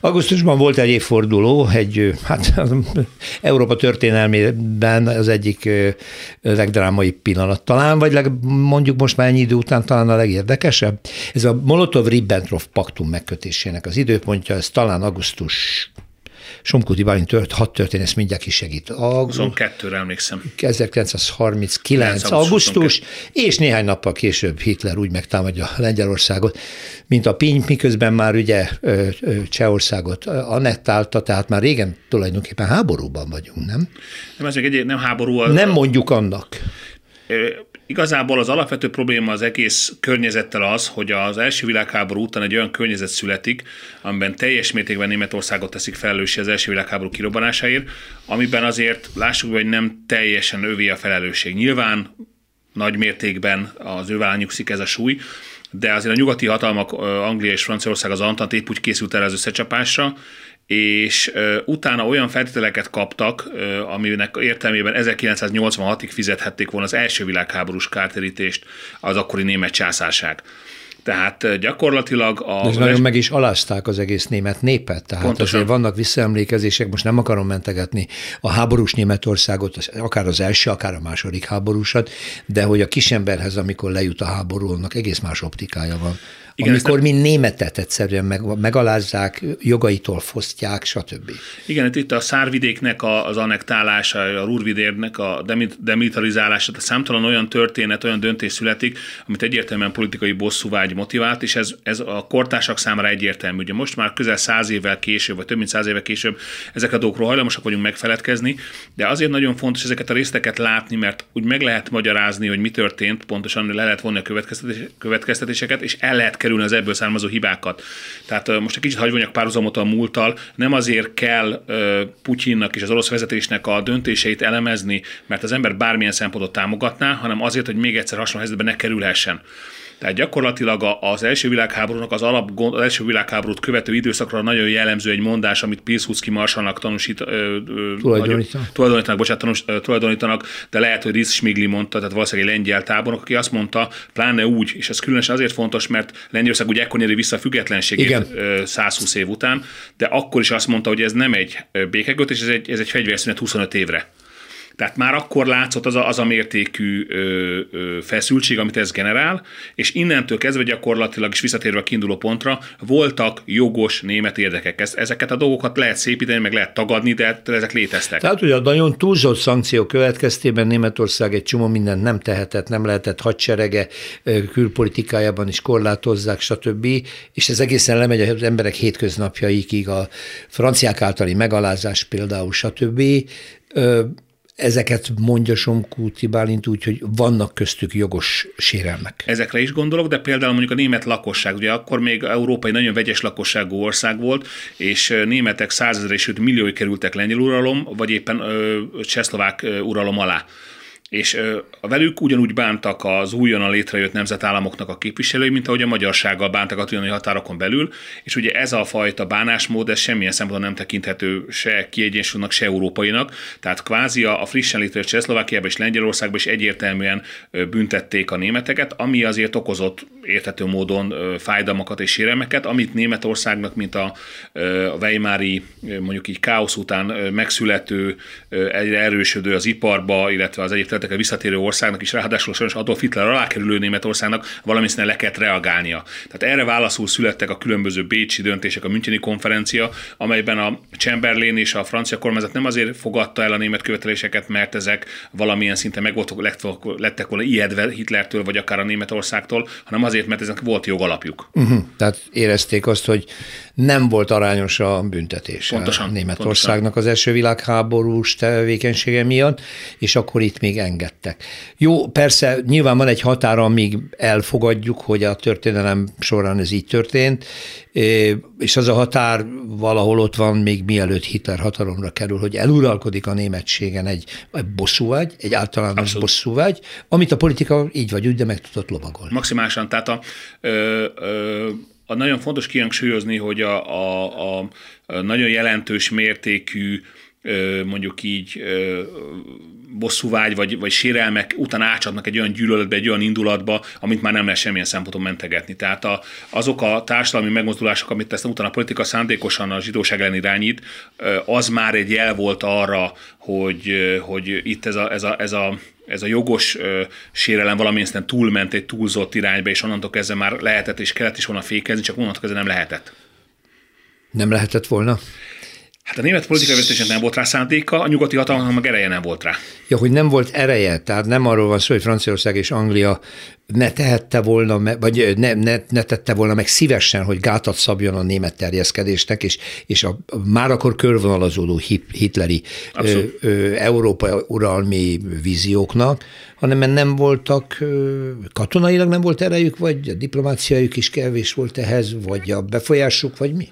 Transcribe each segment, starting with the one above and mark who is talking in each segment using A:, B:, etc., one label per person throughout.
A: Augusztusban volt egy évforduló, egy, hát Európa történelmében az egyik legdrámai pillanat talán, vagy leg, mondjuk most már ennyi idő után talán a legérdekesebb. Ez a Molotov-Ribbentrop paktum megkötésének az időpontja, ez talán augusztus Somkuti Bálint tört, hat történész mindjárt segít.
B: A, 22-re emlékszem.
A: 1939. augusztus, és néhány nappal később Hitler úgy megtámadja Lengyelországot, mint a Piny, miközben már ugye Csehországot annettálta, tehát már régen tulajdonképpen háborúban vagyunk, nem?
B: Nem, ez még egy, nem háború.
A: A, nem mondjuk annak.
B: Igazából az alapvető probléma az egész környezettel az, hogy az első világháború után egy olyan környezet születik, amiben teljes mértékben Németországot teszik felelőssé az első világháború kirobbanásáért, amiben azért lássuk, hogy nem teljesen övé a felelősség. Nyilván nagy mértékben az ő nyugszik ez a súly, de azért a nyugati hatalmak, Anglia és Franciaország az Antant épp úgy készült el az összecsapásra, és utána olyan feltételeket kaptak, uh, aminek értelmében 1986-ig fizethették volna az első világháborús kártérítést az akkori német császárság. Tehát gyakorlatilag
A: a... És nagyon meg is alázták az egész német népet, tehát Pontosan. azért vannak visszaemlékezések, most nem akarom mentegetni a háborús Németországot, akár az első, akár a második háborúsat, de hogy a kisemberhez, amikor lejut a háború, annak egész más optikája van. Igen, amikor mind németet egyszerűen meg, megalázzák, jogaitól fosztják, stb.
B: Igen, itt a szárvidéknek az annektálása, a Rurvidérnek a demilitarizálása, tehát számtalan olyan történet, olyan döntés születik, amit egyértelműen politikai bosszúvágy motivált, és ez, ez a kortársak számára egyértelmű. Ugye most már közel száz évvel később, vagy több mint száz évvel később ezek a dolgokról hajlamosak vagyunk megfeledkezni, de azért nagyon fontos ezeket a részteket látni, mert úgy meg lehet magyarázni, hogy mi történt, pontosan le lehet vonni a következtetéseket, és el lehet elkerülni az ebből származó hibákat. Tehát most egy kicsit hagyvonyak párhuzamot a múlttal, nem azért kell Putyinnak és az orosz vezetésnek a döntéseit elemezni, mert az ember bármilyen szempontot támogatná, hanem azért, hogy még egyszer hasonló helyzetbe ne kerülhessen. Tehát gyakorlatilag az első világháborúnak az, alap, az első világháborút követő időszakra nagyon jellemző egy mondás, amit Pilsudski marsalnak tanúsít, tulajdonítanak. tulajdonítanak, bocsánat, tanús, tulajdonítanak, de lehet, hogy Riz Smigli mondta, tehát valószínűleg egy lengyel tábornok, aki azt mondta, pláne úgy, és ez különösen azért fontos, mert Lengyelország ugye ekkor nyeri vissza a függetlenségét Igen. 120 év után, de akkor is azt mondta, hogy ez nem egy békekötés, ez egy, ez egy fegyverszünet 25 évre. Tehát már akkor látszott az a, az a mértékű ö, ö, feszültség, amit ez generál, és innentől kezdve gyakorlatilag is visszatérve a kiinduló pontra, voltak jogos német érdekek. Ez, ezeket a dolgokat lehet szépíteni, meg lehet tagadni, de ezek léteztek.
A: Tehát, hogy a nagyon túlzott szankció következtében Németország egy csomó mindent nem tehetett, nem lehetett hadserege, külpolitikájában is korlátozzák, stb. És ez egészen lemegy az emberek hétköznapjaikig, a franciák általi megalázás például, stb ezeket mondja Somkúti Bálint úgy, hogy vannak köztük jogos sérelmek.
B: Ezekre is gondolok, de például mondjuk a német lakosság, ugye akkor még európai nagyon vegyes lakosságú ország volt, és németek százezer és milliói kerültek lengyel uralom, vagy éppen csehszlovák uralom alá és a velük ugyanúgy bántak az újonnan létrejött nemzetállamoknak a képviselői, mint ahogy a magyarsággal bántak a trianoni határokon belül, és ugye ez a fajta bánásmód, ez semmilyen szempontból nem tekinthető se kiegyensúlynak, se európainak, tehát kvázi a frissen létrejött Csehszlovákiában és Lengyelországban is egyértelműen büntették a németeket, ami azért okozott érthető módon fájdalmakat és sérelmeket, amit Németországnak, mint a, a Weimári mondjuk így káosz után megszülető, egyre erősödő az iparba, illetve az egyik területekre visszatérő országnak is, ráadásul sajnos Adolf Hitler alá kerülő Németországnak valamint le kellett reagálnia. Tehát erre válaszul születtek a különböző bécsi döntések, a Müncheni konferencia, amelyben a Chamberlain és a francia kormányzat nem azért fogadta el a német követeléseket, mert ezek valamilyen szinten meg lettek volna ijedve Hitlertől, vagy akár a Németországtól, hanem azért, mert ezek volt jogalapjuk.
A: Uh-huh. Tehát érezték azt, hogy nem volt arányos a büntetés pontosan, Németországnak pontosan. az első világháborús tevékenysége miatt, és akkor itt még engedtek. Jó, persze nyilván van egy határa, amíg elfogadjuk, hogy a történelem során ez így történt, és az a határ valahol ott van, még mielőtt Hitler hatalomra kerül, hogy eluralkodik a németségen egy, egy bosszúvágy, egy általános Abszolút. bosszúvágy, amit a politika így vagy úgy, de meg tudott lovagolni.
B: Maximálisan, tehát a, ö, ö, a nagyon fontos kihangsúlyozni, hogy a, a, a nagyon jelentős mértékű mondjuk így bosszúvágy vagy, vagy sérelmek után átcsapnak egy olyan gyűlöletbe, egy olyan indulatba, amit már nem lehet semmilyen szemponton mentegetni. Tehát a, azok a társadalmi megmozdulások, amit ezt utána a politika szándékosan a zsidóság ellen irányít, az már egy jel volt arra, hogy, hogy itt ez a, ez a, ez a ez a jogos ö, sérelem valamilyen szinten túlment egy túlzott irányba, és onnantól kezdve már lehetett és kellett is volna fékezni, csak onnantól kezdve nem lehetett.
A: Nem lehetett volna?
B: Hát a német politikai vezetésen nem volt rá szándéka, a nyugati hatalomnak meg ereje nem volt rá.
A: Ja, hogy nem volt ereje, tehát nem arról van szó, hogy Franciaország és Anglia ne tehette volna, vagy ne, ne, ne tette volna meg szívesen, hogy gátat szabjon a német terjeszkedésnek, és, és a, már akkor körvonalazódó hitleri ö, ö, Európa uralmi vízióknak, hanem nem voltak, ö, katonailag nem volt erejük, vagy a diplomáciájuk is kevés volt ehhez, vagy a befolyásuk, vagy mi?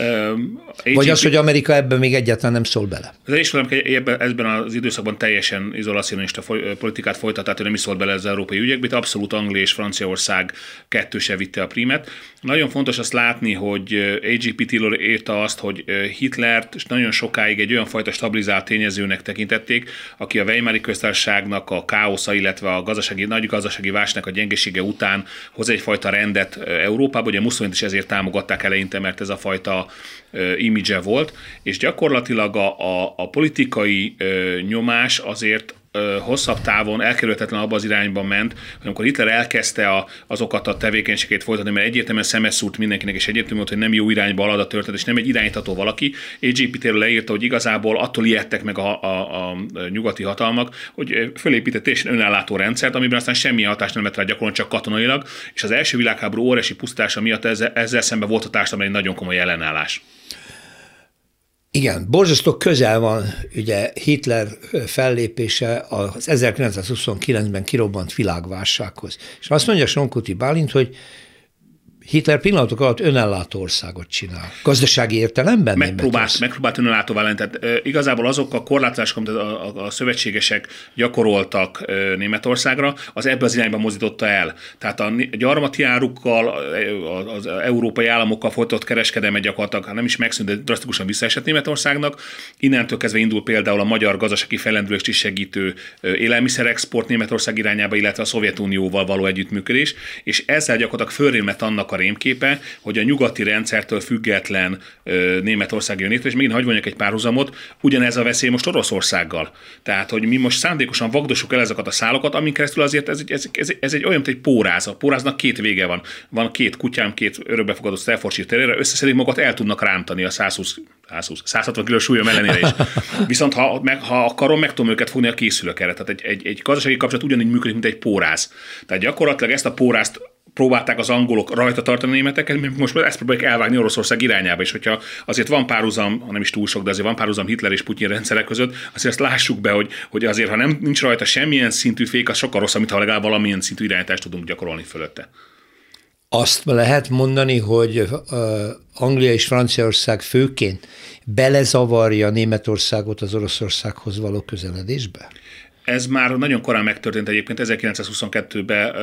A: AGP... Vagy az, hogy Amerika ebben még egyáltalán nem szól bele?
B: Az Egyesült Államok ebben, ebben az időszakban teljesen izolacionista politikát folytat, tehát ő nem is szólt bele az európai ügyekbe, de abszolút Anglia és Franciaország kettőse vitte a primet. Nagyon fontos azt látni, hogy AGP Taylor írta azt, hogy Hitlert nagyon sokáig egy olyan fajta stabilizált tényezőnek tekintették, aki a Weimari köztársaságnak a káosza, illetve a gazdasági, nagy gazdasági válságnak a gyengesége után hoz egyfajta rendet Európába. Ugye Mussolini is ezért támogatták eleinte, mert ez a fajta imidzse volt, és gyakorlatilag a, a, a politikai nyomás azért hosszabb távon elkerülhetetlen abba az irányba ment, hogy amikor Hitler elkezdte a, azokat a tevékenységét folytatni, mert egyértelműen szemeszúrt mindenkinek, és egyértelmű volt, hogy nem jó irányba halad a történet, és nem egy irányítató valaki. AGP-téről leírta, hogy igazából attól ijedtek meg a, a, a nyugati hatalmak, hogy fölépített és önállátó rendszert, amiben aztán semmi hatást nem lett rá gyakorlatilag csak katonailag, és az első világháború óriási pusztása miatt ezzel, ezzel szemben volt a társadalom egy nagyon komoly ellenállás.
A: Igen, borzasztó közel van ugye Hitler fellépése az 1929-ben kirobbant világválsághoz. És azt mondja Sonkuti Bálint, hogy Hitler pillanatok alatt önellátó országot csinál. Gazdasági értelemben?
B: Megpróbált, megpróbált önellátó válni. Tehát e, igazából azok a korlátozások, amit a, a, a szövetségesek gyakoroltak e, Németországra, az ebbe az irányba mozdította el. Tehát a gyarmati árukkal, az, európai államokkal folytatott kereskedelme gyakorlatilag nem is megszűnt, de drasztikusan visszaesett Németországnak. Innentől kezdve indul például a magyar gazdasági fellendülést is segítő élelmiszerexport Németország irányába, illetve a Szovjetunióval való együttműködés, és ezzel gyakorlatilag fölrémlett annak a rémképe, hogy a nyugati rendszertől független Németország jön létre, és megint hagyj egy párhuzamot, ugyanez a veszély most Oroszországgal. Tehát, hogy mi most szándékosan vagdossuk el ezeket a szálokat, amin keresztül azért ez, ez, ez, ez egy olyan, mint egy póráz. A póráznak két vége van. Van két kutyám, két örökbefogadott Staffordshire Terrier, összeszedik magat, el tudnak rántani a 120 120, 160 kilós súlyom ellenére is. Viszont ha, meg, ha akarom, meg tudom őket fogni a készülőkre. Tehát egy, egy, egy gazdasági kapcsolat ugyanígy működik, mint egy póráz. Tehát gyakorlatilag ezt a pórázt próbálták az angolok rajta tartani a németeket, most ezt próbálják elvágni Oroszország irányába, és hogyha azért van párhuzam, ha nem is túl sok, de azért van párhuzam Hitler és Putyin rendszerek között, azért ezt lássuk be, hogy, hogy azért, ha nem nincs rajta semmilyen szintű fék, az sokkal rosszabb, mint ha legalább valamilyen szintű irányítást tudunk gyakorolni fölötte.
A: Azt lehet mondani, hogy Anglia és Franciaország főként belezavarja Németországot az Oroszországhoz való közeledésbe?
B: Ez már nagyon korán megtörtént egyébként, 1922-ben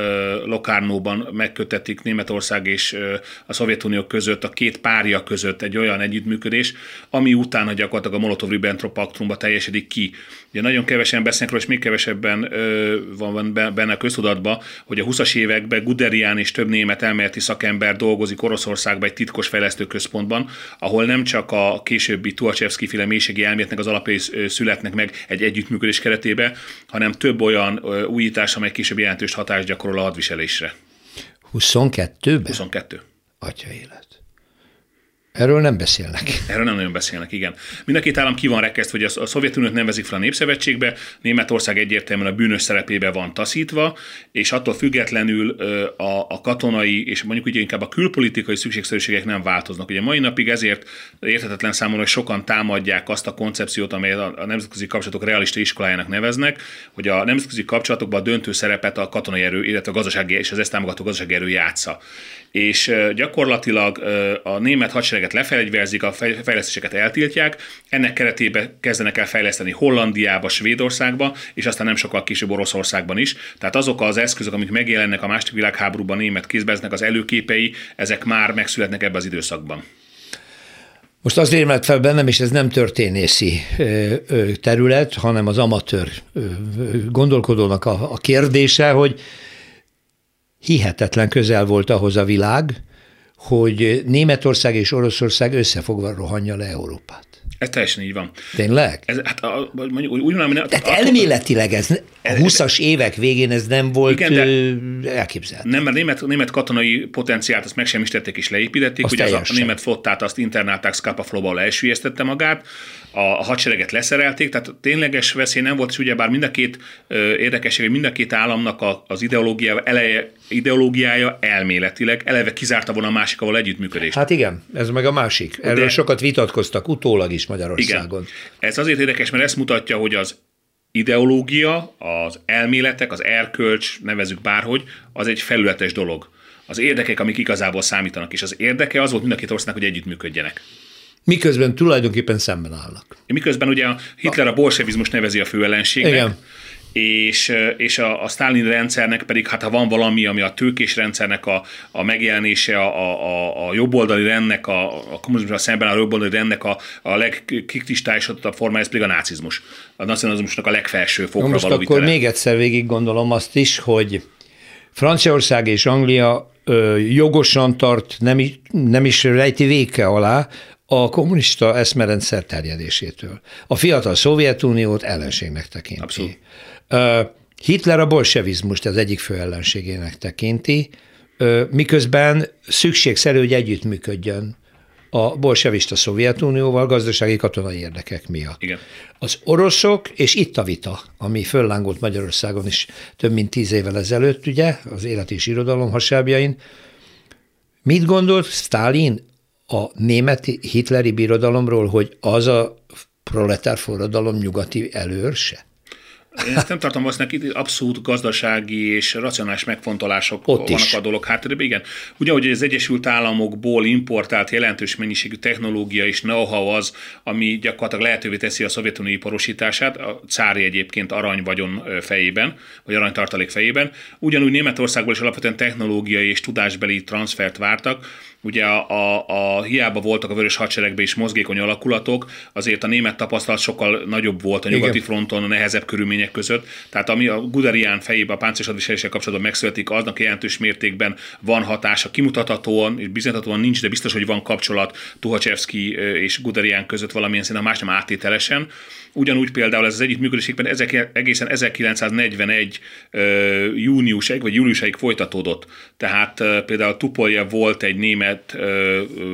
B: Lokárnóban megkötetik Németország és a Szovjetunió között, a két párja között egy olyan együttműködés, ami utána gyakorlatilag a Molotov-Ribbentrop paktumba teljesedik ki. Ugye nagyon kevesen beszélnek róla, és még kevesebben ö, van benne a köztudatban, hogy a 20-as években Guderian és több német elméleti szakember dolgozik Oroszországban egy titkos fejlesztőközpontban, ahol nem csak a későbbi Tuachevsky féle mélységi elméletnek az alapjai születnek meg egy együttműködés keretében, hanem több olyan újítás, amely később jelentős hatást gyakorol a hadviselésre.
A: 22-ben?
B: 22.
A: Atya élet. Erről nem beszélnek.
B: Erről nem nagyon beszélnek, igen. Mind a két állam ki van rekesztve, hogy a Szovjetuniót nevezik fel a Népszövetségbe, Németország egyértelműen a bűnös szerepébe van taszítva, és attól függetlenül a, a katonai és mondjuk ugye inkább a külpolitikai szükségszerűségek nem változnak. Ugye mai napig ezért érthetetlen számomra, hogy sokan támadják azt a koncepciót, amelyet a nemzetközi kapcsolatok realista iskolájának neveznek, hogy a nemzetközi kapcsolatokban a döntő szerepet a katonai erő, illetve a gazdasági és az ezt támogató gazdasági erő játsza. És gyakorlatilag a német hadsereget lefegyverzik, a fejlesztéseket eltiltják, ennek keretében kezdenek el fejleszteni Hollandiába, Svédországba, és aztán nem sokkal később Oroszországban is. Tehát azok az eszközök, amik megjelennek a második világháborúban német kézbeznek, az előképei, ezek már megszületnek ebbe az időszakban.
A: Most az érmelt fel bennem, és ez nem történészi terület, hanem az amatőr gondolkodónak a, a kérdése, hogy hihetetlen közel volt ahhoz a világ, hogy Németország és Oroszország összefogva rohanja le Európát.
B: Ez teljesen így van.
A: Tényleg?
B: Ez, hát a, mondjuk úgy, mondom,
A: Tehát attól, elméletileg ez, a 20-as évek végén ez nem volt igen, elképzelhető.
B: Nem, mert német, német katonai potenciált azt megsemmisítették és leépítették, azt ugye az a, a német flottát azt internálták, Scapa Flóba elsüllyesztette magát, a, a hadsereget leszerelték, tehát tényleges veszély nem volt, és ugye bár mind a két érdekesség, hogy mind a két államnak a, az ideológia, eleje, ideológiája elméletileg eleve kizárta volna a másikával együttműködést.
A: Hát igen, ez meg a másik. Erről De, sokat vitatkoztak utólag is Magyarországon. Igen.
B: Ez azért érdekes, mert ezt mutatja, hogy az ideológia, az elméletek, az erkölcs, nevezük bárhogy, az egy felületes dolog. Az érdekek, amik igazából számítanak, és az érdeke az volt mind a két országnak, hogy együttműködjenek.
A: Miközben tulajdonképpen szemben állnak.
B: Miközben ugye a Hitler a bolsevizmus nevezi a főellenségnek, Igen és, és a, a Stalin rendszernek pedig, hát ha van valami, ami a tőkés rendszernek a, a megjelenése, a, a, a jobboldali rendnek, a, a kommunizmusra szemben a jobboldali rendnek a, a legkikristályosodtabb formája, ez pedig a nácizmus. A nacionalizmusnak a legfelső fokra
A: Most
B: való
A: akkor vitele. még egyszer végig gondolom azt is, hogy Franciaország és Anglia ö, jogosan tart, nem, nem is rejti véke alá a kommunista eszmerendszer terjedésétől. A fiatal Szovjetuniót ellenségnek tekinti. Abszolút. Hitler a bolsevizmust az egyik fő ellenségének tekinti, miközben szükségszerű, hogy együttműködjön a bolsevista Szovjetunióval gazdasági katonai érdekek miatt.
B: Igen.
A: Az oroszok, és itt a vita, ami föllángolt Magyarországon is több mint tíz évvel ezelőtt, ugye, az élet és irodalom hasábjain, mit gondolt Stalin a németi hitleri birodalomról, hogy az a proletár forradalom nyugati előrse?
B: Én ezt nem tartom valószínűleg itt abszolút gazdasági és racionális megfontolások Ott vannak is. a dolog hátterében. Igen, ugye, hogy az Egyesült Államokból importált jelentős mennyiségű technológia és know-how az, ami gyakorlatilag lehetővé teszi a szovjetunió iparosítását, a cári egyébként arany vagyon fejében, vagy aranytartalék fejében. Ugyanúgy Németországból is alapvetően technológiai és tudásbeli transfert vártak, ugye a, a, a hiába voltak a vörös hadseregben is mozgékony alakulatok, azért a német tapasztalat sokkal nagyobb volt a nyugati Igen. fronton, a nehezebb körülmények között. Tehát ami a Guderian fejében a páncélos kapcsolatban megszületik, aznak jelentős mértékben van hatása. Kimutathatóan és bizonyíthatóan nincs, de biztos, hogy van kapcsolat Tuhachevsky és Guderian között valamilyen szinten, más nem áttételesen. Ugyanúgy például ez az együttműködésében ezek, egészen 1941 júniusig vagy júliusáig folytatódott. Tehát például Tupoljev volt egy német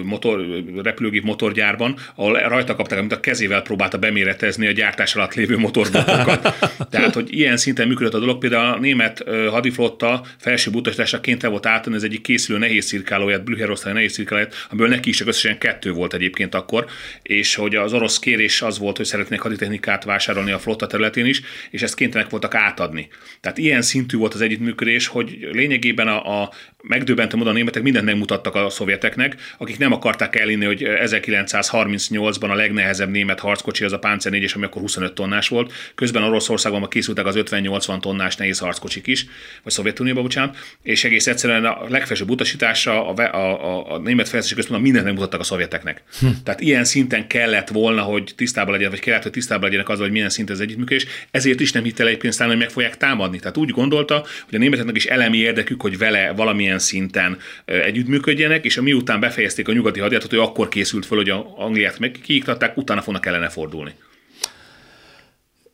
B: motor, repülőgép motorgyárban, ahol rajta kapták, amit a kezével próbálta beméretezni a gyártás alatt lévő motorblokokat. Tehát, hogy ilyen szinten működött a dolog, például a német hadiflotta felső utasításra kénytelen volt átadni az egyik készülő nehéz cirkálóját, Blücher osztály nehéz cirkálóját, amiből neki is összesen kettő volt egyébként akkor, és hogy az orosz kérés az volt, hogy szeretnék haditechnikát technikát vásárolni a flotta területén is, és ezt kénytelenek voltak átadni. Tehát ilyen szintű volt az együttműködés, hogy lényegében a, a megdöbbentő módon a németek mindent megmutattak a szovjeteknek, akik nem akarták elinni, hogy 1938-ban a legnehezebb német harckocsi az a Panzer 4 ami akkor 25 tonnás volt. Közben Oroszországban készültek az 50-80 tonnás nehéz harckocsik is, vagy Szovjetunióban, bocsánat, és egész egyszerűen a legfelsőbb utasításra a, a, a, a német fejlesztési központban mindent megmutattak a szovjeteknek. Hm. Tehát ilyen szinten kellett volna, hogy tisztában legyen, vagy kellett, hogy tisztában legyenek azzal, hogy milyen szint az együttműködés. Ezért is nem hitte egyébként hogy meg fogják támadni. Tehát úgy gondolta, hogy a németeknek is elemi érdekük, hogy vele valamilyen szinten együttműködjenek, és miután befejezték a nyugati hadijátot, ő akkor készült föl, hogy a Angliát meg kiiktatták, utána fognak ellene fordulni.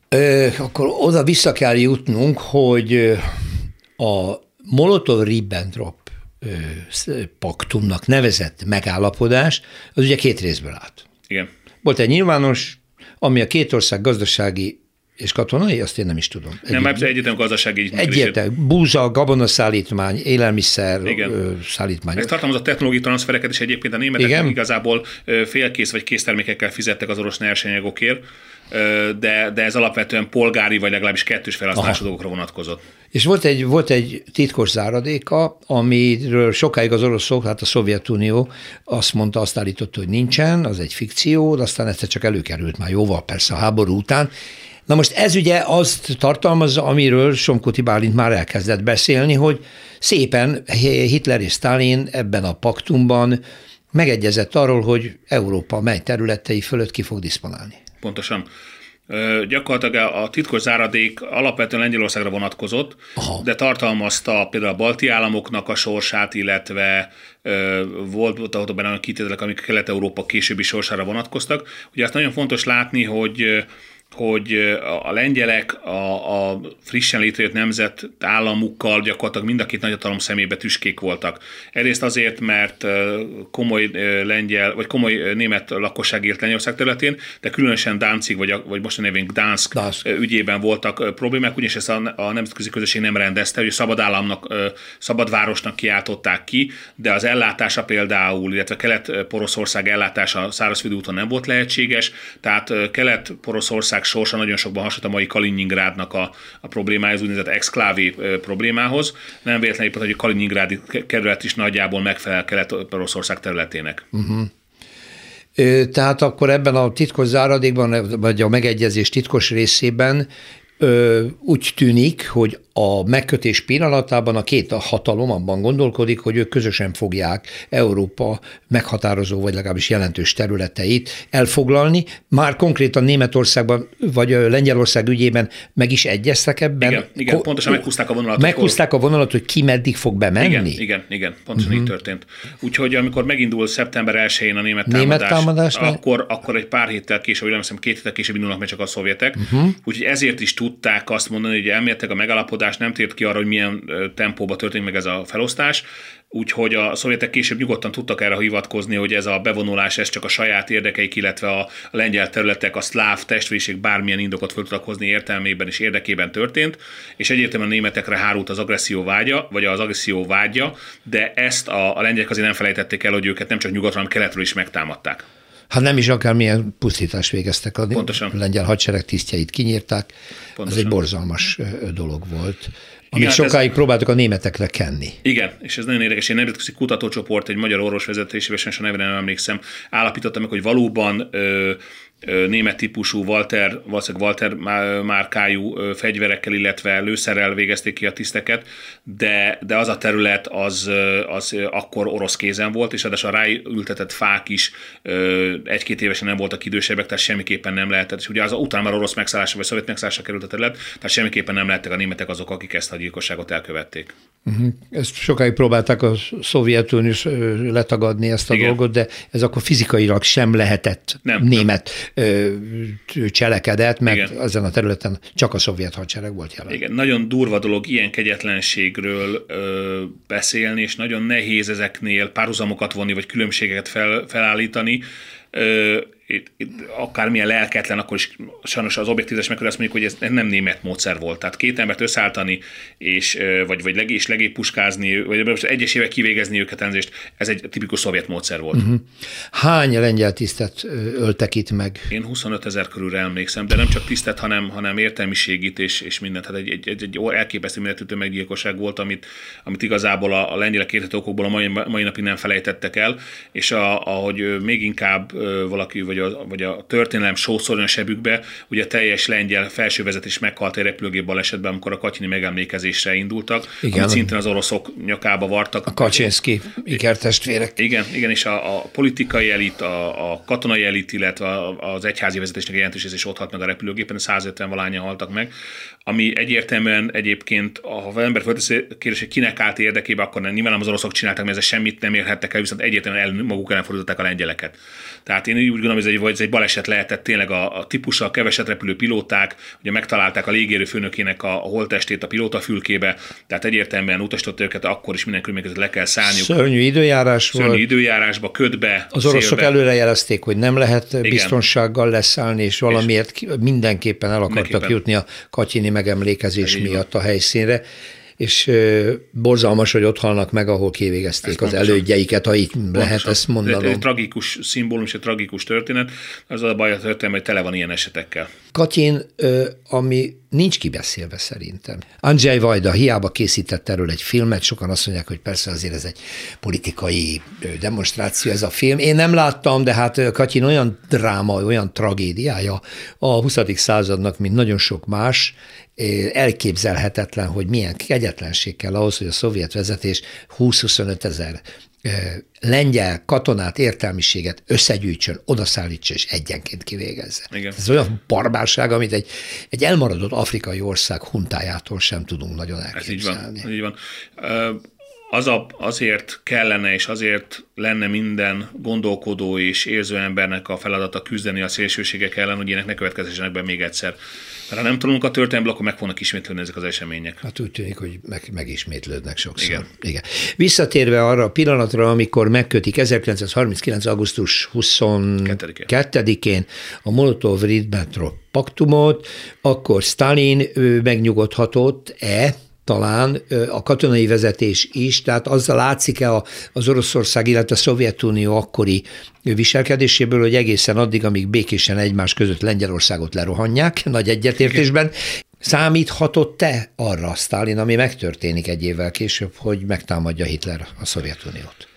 A: Ö, akkor oda vissza kell jutnunk, hogy a Molotov-Ribbentrop paktumnak nevezett megállapodás, az ugye két részből állt.
B: Igen.
A: Volt egy nyilvános, ami a két ország gazdasági És katonai? Azt én nem is tudom.
B: Egy, nem, mert egyetem gazdasági
A: Egyértelmű. Búza, gabonaszállítmány, élelmiszer
B: Igen.
A: szállítmány.
B: Ez tartalmaz a technológiai transfereket is egyébként a németek Igen? igazából félkész vagy késztermékekkel fizettek az orosz nyersanyagokért de, de ez alapvetően polgári, vagy legalábbis kettős felhasználású dolgokra vonatkozott.
A: És volt egy, volt egy titkos záradéka, amiről sokáig az oroszok, hát a Szovjetunió azt mondta, azt állította, hogy nincsen, az egy fikció, de aztán egyszer csak előkerült már jóval persze a háború után. Na most ez ugye azt tartalmazza, amiről Somkoti Bálint már elkezdett beszélni, hogy szépen Hitler és Stalin ebben a paktumban megegyezett arról, hogy Európa mely területei fölött ki fog diszponálni
B: pontosan. Gyakorlatilag a titkos záradék alapvetően Lengyelországra vonatkozott, Aha. de tartalmazta például a balti államoknak a sorsát, illetve volt ott benne olyan kitételek, amik Kelet-Európa későbbi sorsára vonatkoztak. Ugye azt nagyon fontos látni, hogy hogy a lengyelek a, a frissen létrejött nemzet államukkal gyakorlatilag mind a két nagyhatalom szemébe tüskék voltak. Egyrészt azért, mert komoly lengyel, vagy komoly német lakosság élt Lengyelország területén, de különösen Danzig, vagy, a, vagy most a nevén Gdansk Dansk. ügyében voltak problémák, ugyanis ezt a, a nemzetközi közösség nem rendezte, hogy szabad államnak, szabad városnak kiáltották ki, de az ellátása például, illetve Kelet-Poroszország ellátása szárazföldi úton nem volt lehetséges, tehát Kelet-Poroszország sorsa nagyon sokban hasonlít a mai Kaliningrádnak a, a problémához, úgynevezett exklávé problémához. Nem véletlenül, hogy a Kaliningrádi kerület is nagyjából megfelel Kelet-Oroszország területének. Uh-huh.
A: Tehát akkor ebben a titkos záradékban, vagy a megegyezés titkos részében úgy tűnik, hogy a megkötés pillanatában a két hatalom abban gondolkodik, hogy ők közösen fogják Európa meghatározó, vagy legalábbis jelentős területeit elfoglalni. Már konkrétan Németországban, vagy Lengyelország ügyében meg is egyeztek ebben.
B: Igen, igen Ko- pontosan meghúzták a vonalat.
A: Meghúzták a vonalat, hogy ki meddig fog bemenni?
B: Igen, igen, igen pontosan uh-huh. így történt. Úgyhogy amikor megindul szeptember 1-én a német támadás, német támadás akkor, akkor egy pár héttel később, nem hiszem két héttel később indulnak meg csak a szovjetek. Uh-huh. Úgyhogy ezért is tudták azt mondani, hogy elméletileg a megalapodás megoldás nem tért ki arra, hogy milyen tempóba történik meg ez a felosztás, úgyhogy a szovjetek később nyugodtan tudtak erre hivatkozni, hogy ez a bevonulás ez csak a saját érdekeik, illetve a lengyel területek, a szláv testvérség bármilyen indokot fel tudtak hozni értelmében és érdekében történt, és egyértelműen a németekre hárult az agresszió vágya, vagy az agresszió vágya, de ezt a, a lengyelek azért nem felejtették el, hogy őket nem csak nyugatról, hanem keletről is megtámadták.
A: Hát nem is akármilyen pusztítást végeztek a Pontosan. lengyel hadsereg tisztjeit kinyírták. Pontosan. Ez egy borzalmas dolog volt. Amit igen, sokáig ez... próbáltak a németekre kenni.
B: Igen, és ez nagyon érdekes. Egy nemzetközi kutatócsoport, egy magyar orvos vezetésével, sem nevre nem emlékszem, állapította meg, hogy valóban ö, német típusú Walter, valószínűleg Walter márkájú fegyverekkel, illetve lőszerrel végezték ki a tiszteket, de, de az a terület az, az akkor orosz kézen volt, és ráadásul a ráültetett fák is egy-két évesen nem voltak idősebbek, tehát semmiképpen nem lehetett. És ugye az utána már orosz megszállásra vagy szovjet megszállásra került a terület, tehát semmiképpen nem lehettek a németek azok, akik ezt a gyilkosságot elkövették.
A: Uh-huh. Ezt sokáig próbálták a Szovjetunió is letagadni ezt a Igen. dolgot, de ez akkor fizikailag sem lehetett nem, német. Cselekedett, mert Igen. ezen a területen csak a szovjet hadsereg volt jelen.
B: Igen, nagyon durva dolog ilyen kegyetlenségről ö, beszélni, és nagyon nehéz ezeknél párhuzamokat vonni, vagy különbségeket fel, felállítani. Ö, itt, itt akármilyen lelketlen, akkor is sajnos az objektivizás meg azt mondjuk, hogy ez nem német módszer volt. Tehát két embert összeállítani, és, vagy, vagy legé, és legébb puskázni, vagy egyesével kivégezni őket enzést, ez egy tipikus szovjet módszer volt. Uh-huh.
A: Hány lengyel tisztet öltek itt meg?
B: Én 25 ezer körülre emlékszem, de nem csak tisztet, hanem, hanem értelmiségit és, és mindent. Tehát egy, egy, egy, egy elképesztő méretű meggyilkosság volt, amit, amit igazából a, a lengyelek érthető okokból a mai, mai napig nem felejtettek el, és a, ahogy még inkább valaki, vagy a, vagy a történelem sószorjon a sebükbe, ugye a teljes lengyel felsővezetés meghalt egy repülőgép balesetben, amikor a Katyini megemlékezésre indultak, igen, amit szintén az oroszok nyakába vartak.
A: A Kaczynszki ikertestvérek.
B: Igen, igen, és a, a politikai elit, a, a katonai elit, illetve az egyházi vezetésnek jelentős is ott halt meg a repülőgépen, 150 valányan haltak meg, ami egyértelműen egyébként, ha az ember fölteszi kérdés, hogy kinek állt érdekébe, akkor nem, nyilván nem az oroszok csináltak, mert ezzel semmit nem érhettek el, viszont egyértelműen el, maguk ellen fordították a lengyeleket. Tehát én úgy gondolom, hogy ez egy, vagy ez egy baleset lehetett tényleg a, a típusa, a keveset repülő pilóták, ugye megtalálták a légérő főnökének a, a holtestét a pilótafülkébe, tehát egyértelműen utasított őket, akkor is minden körülmények le kell szállniuk.
A: Szörnyű időjárás
B: Szörnyű
A: volt.
B: időjárásba, ködbe.
A: Az oroszok
B: szélbe.
A: előrejelezték, hogy nem lehet Igen. biztonsággal leszállni, és valamiért és mindenképpen el akartak mindenképpen. jutni a Katyini megemlékezés miatt a helyszínre és borzalmas, hogy ott halnak meg, ahol kivégezték ezt az pontosan. elődjeiket, ha így pontosan. lehet ezt mondanom.
B: Ez egy tragikus szimbólum és egy tragikus történet. Az a baj a történet, hogy tele van ilyen esetekkel.
A: Katyin, ami nincs kibeszélve szerintem. Andrzej Vajda hiába készített erről egy filmet, sokan azt mondják, hogy persze azért ez egy politikai demonstráció ez a film. Én nem láttam, de hát Katyin olyan dráma, olyan tragédiája a 20. századnak, mint nagyon sok más, elképzelhetetlen, hogy milyen kegyetlenség kell ahhoz, hogy a szovjet vezetés 20-25 ezer lengyel katonát, értelmiséget összegyűjtsön, odaszállítsa és egyenként kivégezze. Igen. Ez olyan barbárság, amit egy, egy elmaradott afrikai ország huntájától sem tudunk nagyon elképzelni.
B: Ez így van. Ez így van. Az a, azért kellene és azért lenne minden gondolkodó és érző embernek a feladata küzdeni a szélsőségek ellen, hogy ilyenek ne következzenek be még egyszer. Mert ha nem tanulunk a történelmből, akkor meg fognak ismétlődni ezek az események.
A: Hát úgy tűnik, hogy meg, megismétlődnek sokszor. Igen. Igen. Visszatérve arra a pillanatra, amikor megkötik 1939. augusztus 22-én a Molotov-Ribbentrop paktumot, akkor Stalin megnyugodhatott-e, talán a katonai vezetés is, tehát azzal látszik-e az Oroszország, illetve a Szovjetunió akkori viselkedéséből, hogy egészen addig, amíg békésen egymás között Lengyelországot lerohanják, nagy egyetértésben, Számíthatott-e arra Stalin, ami megtörténik egy évvel később, hogy megtámadja Hitler a Szovjetuniót?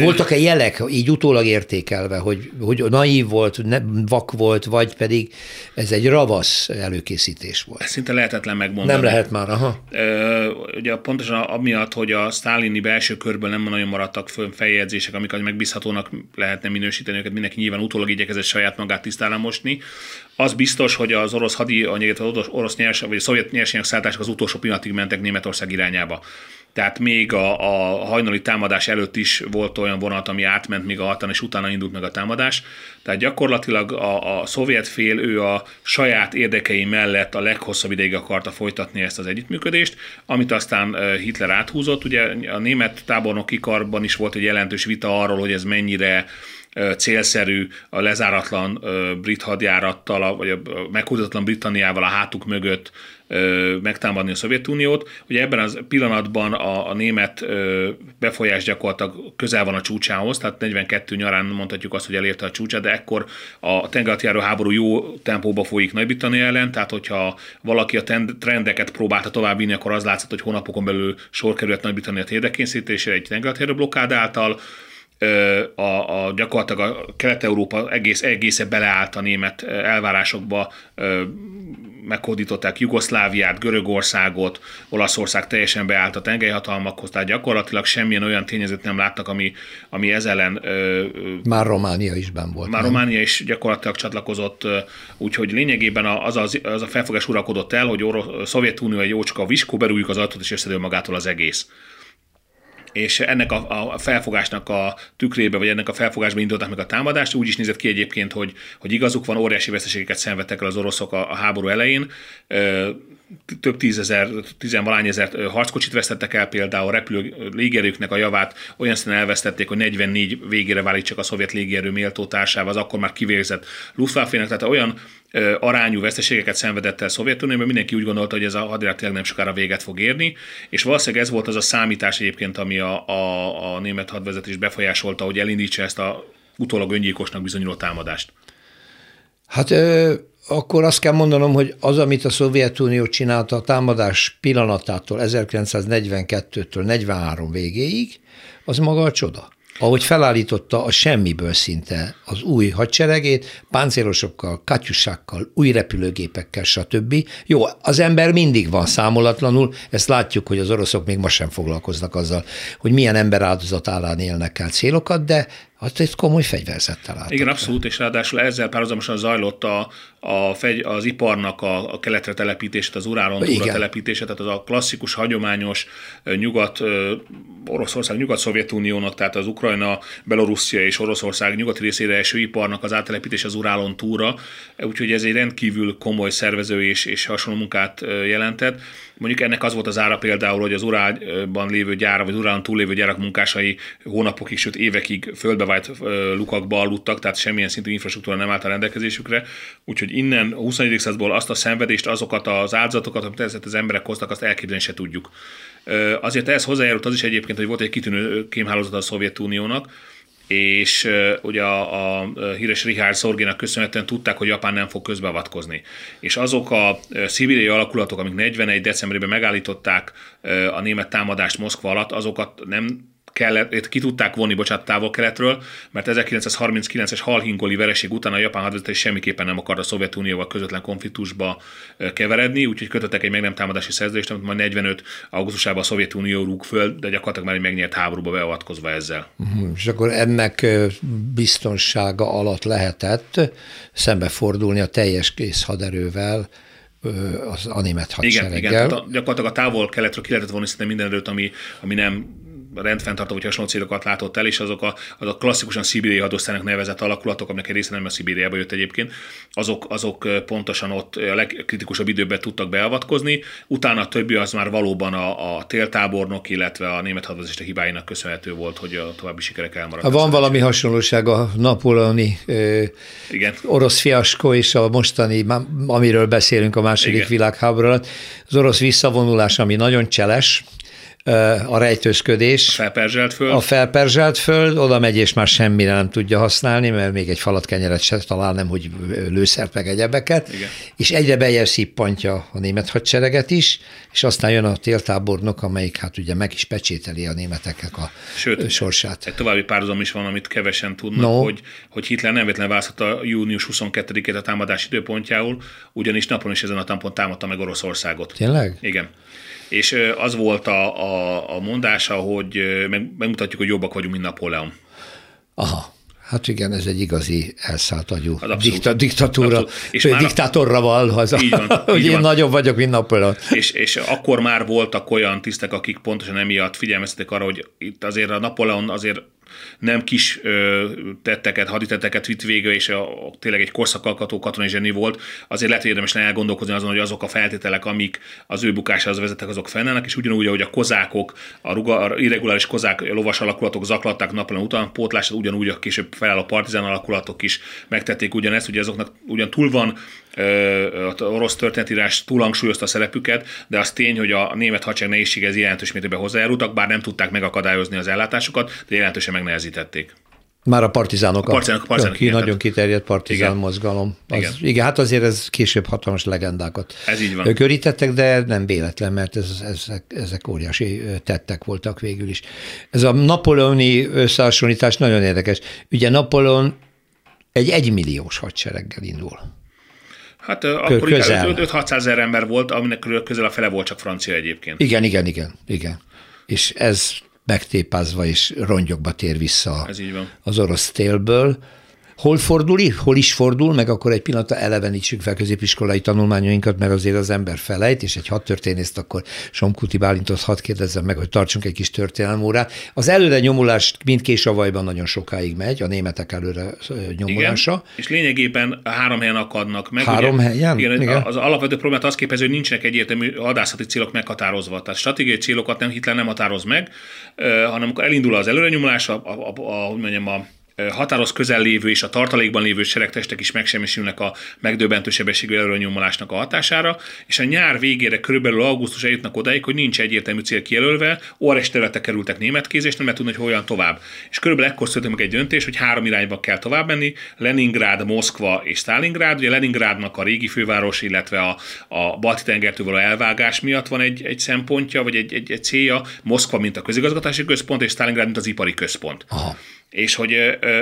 A: Voltak-e jelek, így utólag értékelve, hogy, hogy naív volt, ne, vak volt, vagy pedig ez egy ravasz előkészítés volt?
B: Szinte lehetetlen megmondani.
A: Nem lehet már, aha.
B: Ö, ugye pontosan amiatt, hogy a sztálini belső körből nem nagyon maradtak fönn feljegyzések, amiket megbízhatónak lehetne minősíteni őket, mindenki nyilván utólag igyekezett saját magát tisztára mosni. Az biztos, hogy az orosz hadi, az orosz nyers, vagy a szovjet nyersanyagszállítások az utolsó pillanatig mentek Németország irányába tehát még a, a hajnali támadás előtt is volt olyan vonat, ami átment még a hatan, és utána indult meg a támadás. Tehát gyakorlatilag a, a szovjet fél ő a saját érdekei mellett a leghosszabb ideig akarta folytatni ezt az együttműködést, amit aztán Hitler áthúzott. Ugye a német tábornoki karban is volt egy jelentős vita arról, hogy ez mennyire célszerű a lezáratlan brit hadjárattal, vagy a meghúzatlan Britanniával a hátuk mögött megtámadni a Szovjetuniót. Ugye ebben az pillanatban a, a német befolyás gyakorlatilag közel van a csúcsához, tehát 42 nyarán mondhatjuk azt, hogy elérte a csúcsát, de ekkor a tengerjáró háború jó tempóba folyik Nagy-Britannia ellen, tehát hogyha valaki a trendeket próbálta tovább vinni, akkor az látszott, hogy hónapokon belül sor került Nagy-Britannia térdekészítésére egy tengerjáró blokkád által, a, a gyakorlatilag a Kelet-Európa egész, egész beleállt a német elvárásokba, meghódították Jugoszláviát, Görögországot, Olaszország teljesen beállt a tengelyhatalmakhoz, tehát gyakorlatilag semmilyen olyan tényezőt nem láttak, ami, ami ez ellen...
A: Már Románia is ben volt.
B: Már nem? Románia is gyakorlatilag csatlakozott, úgyhogy lényegében az, az, az a felfogás uralkodott el, hogy a Szovjetunió egy jócska viskó, berújjuk az ajtót, és összedől magától az egész és ennek a, a felfogásnak a tükrébe, vagy ennek a felfogásba indultak meg a támadást. Úgy is nézett ki egyébként, hogy, hogy igazuk van, óriási veszteségeket szenvedtek el az oroszok a, a háború elején. Több tízezer, tizenvalány ezer harckocsit vesztettek el például, repülő légierőknek a javát olyan szinten elvesztették, hogy 44 végére válik csak a szovjet légierő méltó társával, az akkor már kivégzett Luftwaffe-nek, tehát olyan arányú veszteségeket szenvedett el Szovjetunióban, mindenki úgy gondolta, hogy ez a hadjárat tényleg nem sokára véget fog érni, és valószínűleg ez volt az a számítás egyébként, ami a, a, a német hadvezetés befolyásolta, hogy elindítsa ezt a utólag öngyilkosnak bizonyuló támadást.
A: Hát ö, akkor azt kell mondanom, hogy az, amit a Szovjetunió csinálta a támadás pillanatától 1942-től 43 végéig, az maga a csoda ahogy felállította a semmiből szinte az új hadseregét, páncélosokkal, katyusákkal, új repülőgépekkel, stb. Jó, az ember mindig van számolatlanul, ezt látjuk, hogy az oroszok még ma sem foglalkoznak azzal, hogy milyen ember áldozat állán élnek el célokat, de Hát itt komoly fegyverzettel álltak.
B: Igen, abszolút, és ráadásul ezzel párhuzamosan zajlott a, a fegy, az iparnak a, a keletre telepítését, az Urálon túlra telepítése, tehát az a klasszikus, hagyományos nyugat, Oroszország, nyugat-szovjetuniónak, tehát az Ukrajna, Belorusszia és Oroszország nyugati részére eső iparnak az áttelepítés az Urálon túra, úgyhogy ez egy rendkívül komoly szervező és, és hasonló munkát jelentett. Mondjuk ennek az volt az ára például, hogy az Urálban lévő gyára, vagy Urálon túl lévő gyárak munkásai hónapokig, sőt évekig földbevált lukakba aludtak, tehát semmilyen szintű infrastruktúra nem állt a rendelkezésükre. Úgyhogy innen a 21. századból azt a szenvedést, azokat az áldozatokat, amit ezeket az emberek hoztak, azt elképzelni se tudjuk. Azért ehhez hozzájárult az is egyébként, hogy volt egy kitűnő kémhálózat a Szovjetuniónak, és ugye a, a híres Richard Szorgénak köszönhetően tudták, hogy Japán nem fog közbeavatkozni. És azok a szibériai alakulatok, amik 41. decemberében megállították a német támadást Moszkva alatt, azokat nem kellett, ki tudták vonni, bocsánat, távol-keletről, mert 1939-es halhingoli vereség után a japán hadvezetés semmiképpen nem akart a Szovjetunióval közvetlen konfliktusba keveredni, úgyhogy kötöttek egy meg nem támadási szerződést, amit majd 45. augusztusában a Szovjetunió rúg föl, de gyakorlatilag már egy megnyert háborúba beavatkozva ezzel.
A: Uh-huh. És akkor ennek biztonsága alatt lehetett szembefordulni a teljes kész haderővel, az animet hadsereggel.
B: Igen, igen, tehát gyakorlatilag a távol keletről ki lehetett vonni szinte minden erőt, ami, ami nem rendfenntartó vagy hasonló célokat látott el, és azok a, azok klasszikusan szibériai hadosztálynak nevezett alakulatok, aminek egy része nem a Szibériába jött egyébként, azok, azok pontosan ott a legkritikusabb időben tudtak beavatkozni. Utána a többi az már valóban a, a téltábornok, illetve a német hadvezést hibáinak köszönhető volt, hogy a további sikerek elmaradtak.
A: Van valami hasonlóság a napoleoni Igen. orosz fiaskó és a mostani, amiről beszélünk a második Igen. világháború alatt. Az orosz visszavonulás, ami nagyon cseles, a rejtőzködés. A
B: felperzselt föld.
A: A felperzselt föld, oda megy és már semmire nem tudja használni, mert még egy falat kenyeret se talál, nem hogy lőszert meg egyebeket. Igen. És egyre bejebb szippantja a német hadsereget is, és aztán jön a téltábornok, amelyik hát ugye meg is pecsételi a németeknek a Sőt, sorsát.
B: Egy további párhuzam is van, amit kevesen tudnak, no. hogy, hogy Hitler nem véletlenül választotta június 22-ét a támadás időpontjául, ugyanis napon is ezen a tampon támadta meg Oroszországot.
A: Tényleg?
B: Igen és az volt a, a, a mondása, hogy megmutatjuk, hogy jobbak vagyunk, mint Napóleon.
A: Aha. Hát igen, ez egy igazi elszállt agyú hát Dikta, diktatúra, abszolút. és már diktátorra val, az így van, hogy így én van. nagyobb vagyok, mint Napóleon.
B: És, és akkor már voltak olyan tisztek, akik pontosan emiatt figyelmeztetek arra, hogy itt azért a Napóleon azért nem kis ö, tetteket, haditetteket vitt végre, és a, a, tényleg egy korszakalkató katonai zseni volt, azért lehet érdemes elgondolkozni azon, hogy azok a feltételek, amik az ő bukásához vezettek, azok fennállnak, és ugyanúgy, ahogy a kozákok, a, ruga, a irreguláris kozák lovas alakulatok zaklatták Napóleon utánpótlását, ugyanúgy a később felálló partizán alakulatok is megtették ugyanezt, ugye azoknak ugyan túl van orosz történetírás túlhangsúlyozta a szerepüket, de az tény, hogy a német hadsereg nehézséghez jelentős mértékben hozzájárultak, bár nem tudták megakadályozni az ellátásukat, de jelentősen megnehezítették.
A: Már a partizánok, a partizánok, a partizánok ki, nagyon kiterjedt partizán igen. mozgalom. Az, igen. igen, hát azért ez később hatalmas legendákat
B: ez így van.
A: körítettek, de nem véletlen, mert ez, ezek, ezek óriási tettek voltak végül is. Ez a napoleoni összehasonlítás nagyon érdekes. Ugye Napoleon egy egymilliós hadsereggel indul.
B: Hát akkor közel. 5-600 ezer ember volt, aminek közel a fele volt csak francia egyébként.
A: Igen, igen, igen, igen. És ez megtépázva és rongyokba tér vissza az orosz télből. Hol fordul, hol is fordul, meg akkor egy pillanatra elevenítsük fel középiskolai tanulmányainkat, mert azért az ember felejt, és egy hadtörténészt akkor Somkuti Bálintot hadd kérdezzem meg, hogy tartsunk egy kis történelmórát. Az előre nyomulás mindkés avajban nagyon sokáig megy, a németek előre nyomulása. Igen,
B: és lényegében három helyen akadnak meg.
A: Három ugye, helyen?
B: Igen, igen, az alapvető problémát az képezi, hogy nincsenek egyértelmű hadászati célok meghatározva. Tehát stratégiai célokat nem Hitler nem határoz meg, hanem amikor elindul az előrenyomulás, a, a, a, a, hogy mondjam, a határoz közel lévő és a tartalékban lévő seregtestek is megsemmisülnek a megdöbbentő sebességű előnyomolásnak a hatására, és a nyár végére körülbelül augusztus eljutnak odáig, hogy nincs egyértelmű cél kijelölve, óres területek kerültek német kézés, nem lehet tudni, hogy hogyan tovább. És körülbelül ekkor születik meg egy döntés, hogy három irányba kell tovább menni, Leningrád, Moszkva és Stalingrád. Ugye Leningrádnak a régi főváros, illetve a, a balti tengertől való elvágás miatt van egy, egy szempontja, vagy egy, egy, egy célja, Moszkva, mint a közigazgatási központ, és Stalingrád, mint az ipari központ. Aha és hogy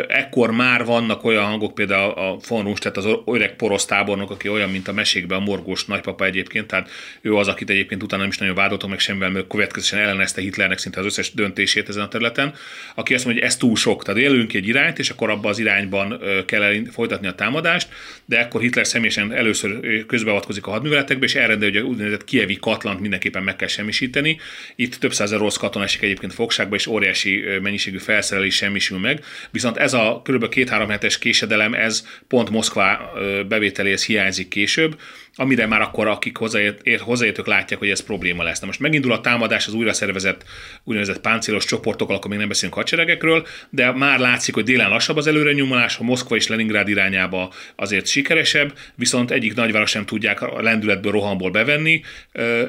B: ekkor már vannak olyan hangok, például a von tehát az öreg porosz tábornok, aki olyan, mint a mesékben a morgós nagypapa egyébként, tehát ő az, akit egyébként utána nem is nagyon vádoltak meg semmivel, mert következően ellenezte Hitlernek szinte az összes döntését ezen a területen, aki azt mondja, hogy ez túl sok, tehát élünk egy irányt, és akkor abba az irányban kell folytatni a támadást, de ekkor Hitler személyesen először közbeavatkozik a hadműveletekbe, és elrendel, hogy úgynevezett kievi katlant mindenképpen meg kell semmisíteni. Itt több százer rossz katona esik egyébként fogságba, és óriási mennyiségű felszerelés semmisül meg. Viszont ez a kb. két-három hetes késedelem, ez pont Moszkvá bevételéhez hiányzik később, amire már akkor akik hozzáért, hozzáértők látják, hogy ez probléma lesz. Na most megindul a támadás az újra szervezett úgynevezett páncélos csoportokkal, akkor még nem beszélünk hadseregekről, de már látszik, hogy délen lassabb az előrenyomulás, a Moszkva és Leningrád irányába azért sikeresebb, viszont egyik nagyváros sem tudják a lendületből, rohamból bevenni.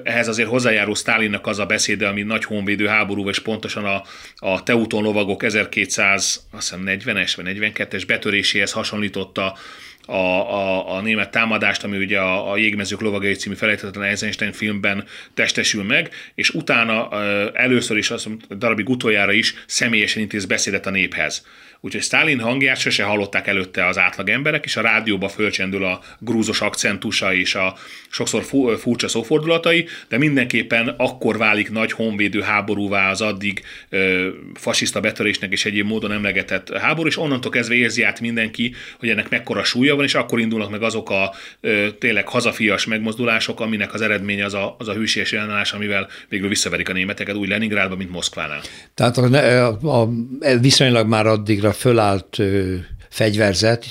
B: Ehhez azért hozzájárul Stálinnak az a beszéde, ami nagy honvédő háború, és pontosan a, a Teuton lovagok 1240-es vagy 42-es betöréséhez hasonlította a, a, a német támadást, ami ugye a, a Jégmezők lovagai című felejthetetlen Eisenstein filmben testesül meg, és utána először is, azt mondom, darabig utoljára is személyesen intéz beszédet a néphez. Úgyhogy Stalin hangját sose hallották előtte az átlag emberek, és a rádióba fölcsendül a grúzos akcentusa és a sokszor furcsa szófordulatai, de mindenképpen akkor válik nagy honvédő háborúvá az addig ö, fasiszta betörésnek és egyéb módon emlegetett háború, és onnantól kezdve érzi át mindenki, hogy ennek mekkora súlya van, és akkor indulnak meg azok a ö, tényleg hazafias megmozdulások, aminek az eredménye az a, az a hűséges ellenállás, amivel végül visszaverik a németeket úgy Leningrádba, mint Moszkvánál.
A: Tehát a, a, a, viszonylag már addigra fölállt fegyverzet,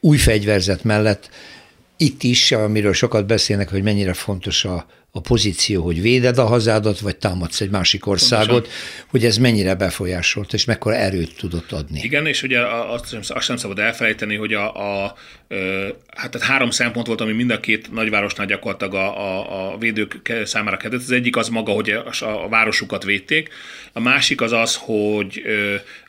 A: új fegyverzet mellett itt is, amiről sokat beszélnek, hogy mennyire fontos a, a pozíció, hogy véded a hazádat, vagy támadsz egy másik országot, Pontosan. hogy ez mennyire befolyásolt, és mekkora erőt tudott adni.
B: Igen, és ugye azt, azt sem szabad elfelejteni, hogy a, a, hát tehát három szempont volt, ami mind a két nagyvárosnál gyakorlatilag a, a, a védők számára kedvelt. Az egyik az maga, hogy a, a városukat védték, a másik az az, hogy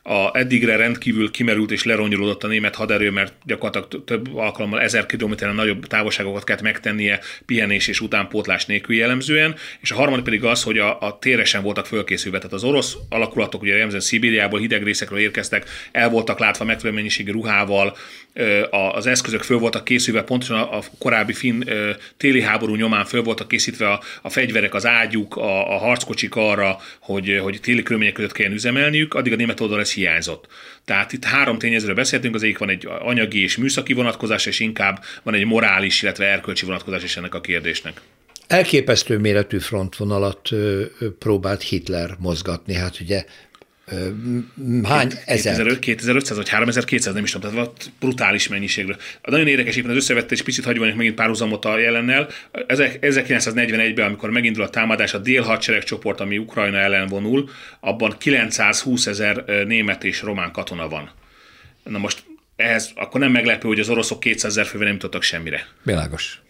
B: a eddigre rendkívül kimerült és leronyolódott a német haderő, mert gyakorlatilag több alkalommal ezer kilométeren nagyobb távolságokat kellett megtennie pihenés és utánpótlás nélkül jellemzően, és a harmadik pedig az, hogy a, a térre sem voltak fölkészülve. Tehát az orosz alakulatok ugye jellemzően Szibériából, hideg részekről érkeztek, el voltak látva megfelelő mennyiségű ruhával, az eszközök föl voltak készülve, pontosan a korábbi finn téli háború nyomán föl voltak készítve a, a fegyverek, az ágyuk, a, a harckocsik arra, hogy, hogy téli körülmények között kelljen üzemelniük, addig a német oldal ez hiányzott. Tehát itt három tényezőről beszéltünk, az egyik van egy anyagi és műszaki vonatkozás, és inkább van egy morális, illetve erkölcsi vonatkozás is ennek a kérdésnek.
A: Elképesztő méretű frontvonalat próbált Hitler mozgatni. Hát ugye Hány ezer?
B: 2500 vagy 3200, nem is tudom, tehát brutális mennyiségről. Nagyon érdekes éppen az összevetés, picit hagyva megint párhuzamot a jelennel. 1941-ben, amikor megindul a támadás, a dél csoport, ami Ukrajna ellen vonul, abban 920 ezer német és román katona van. Na most ehhez akkor nem meglepő, hogy az oroszok 200 ezer fővel nem jutottak semmire.
A: Világos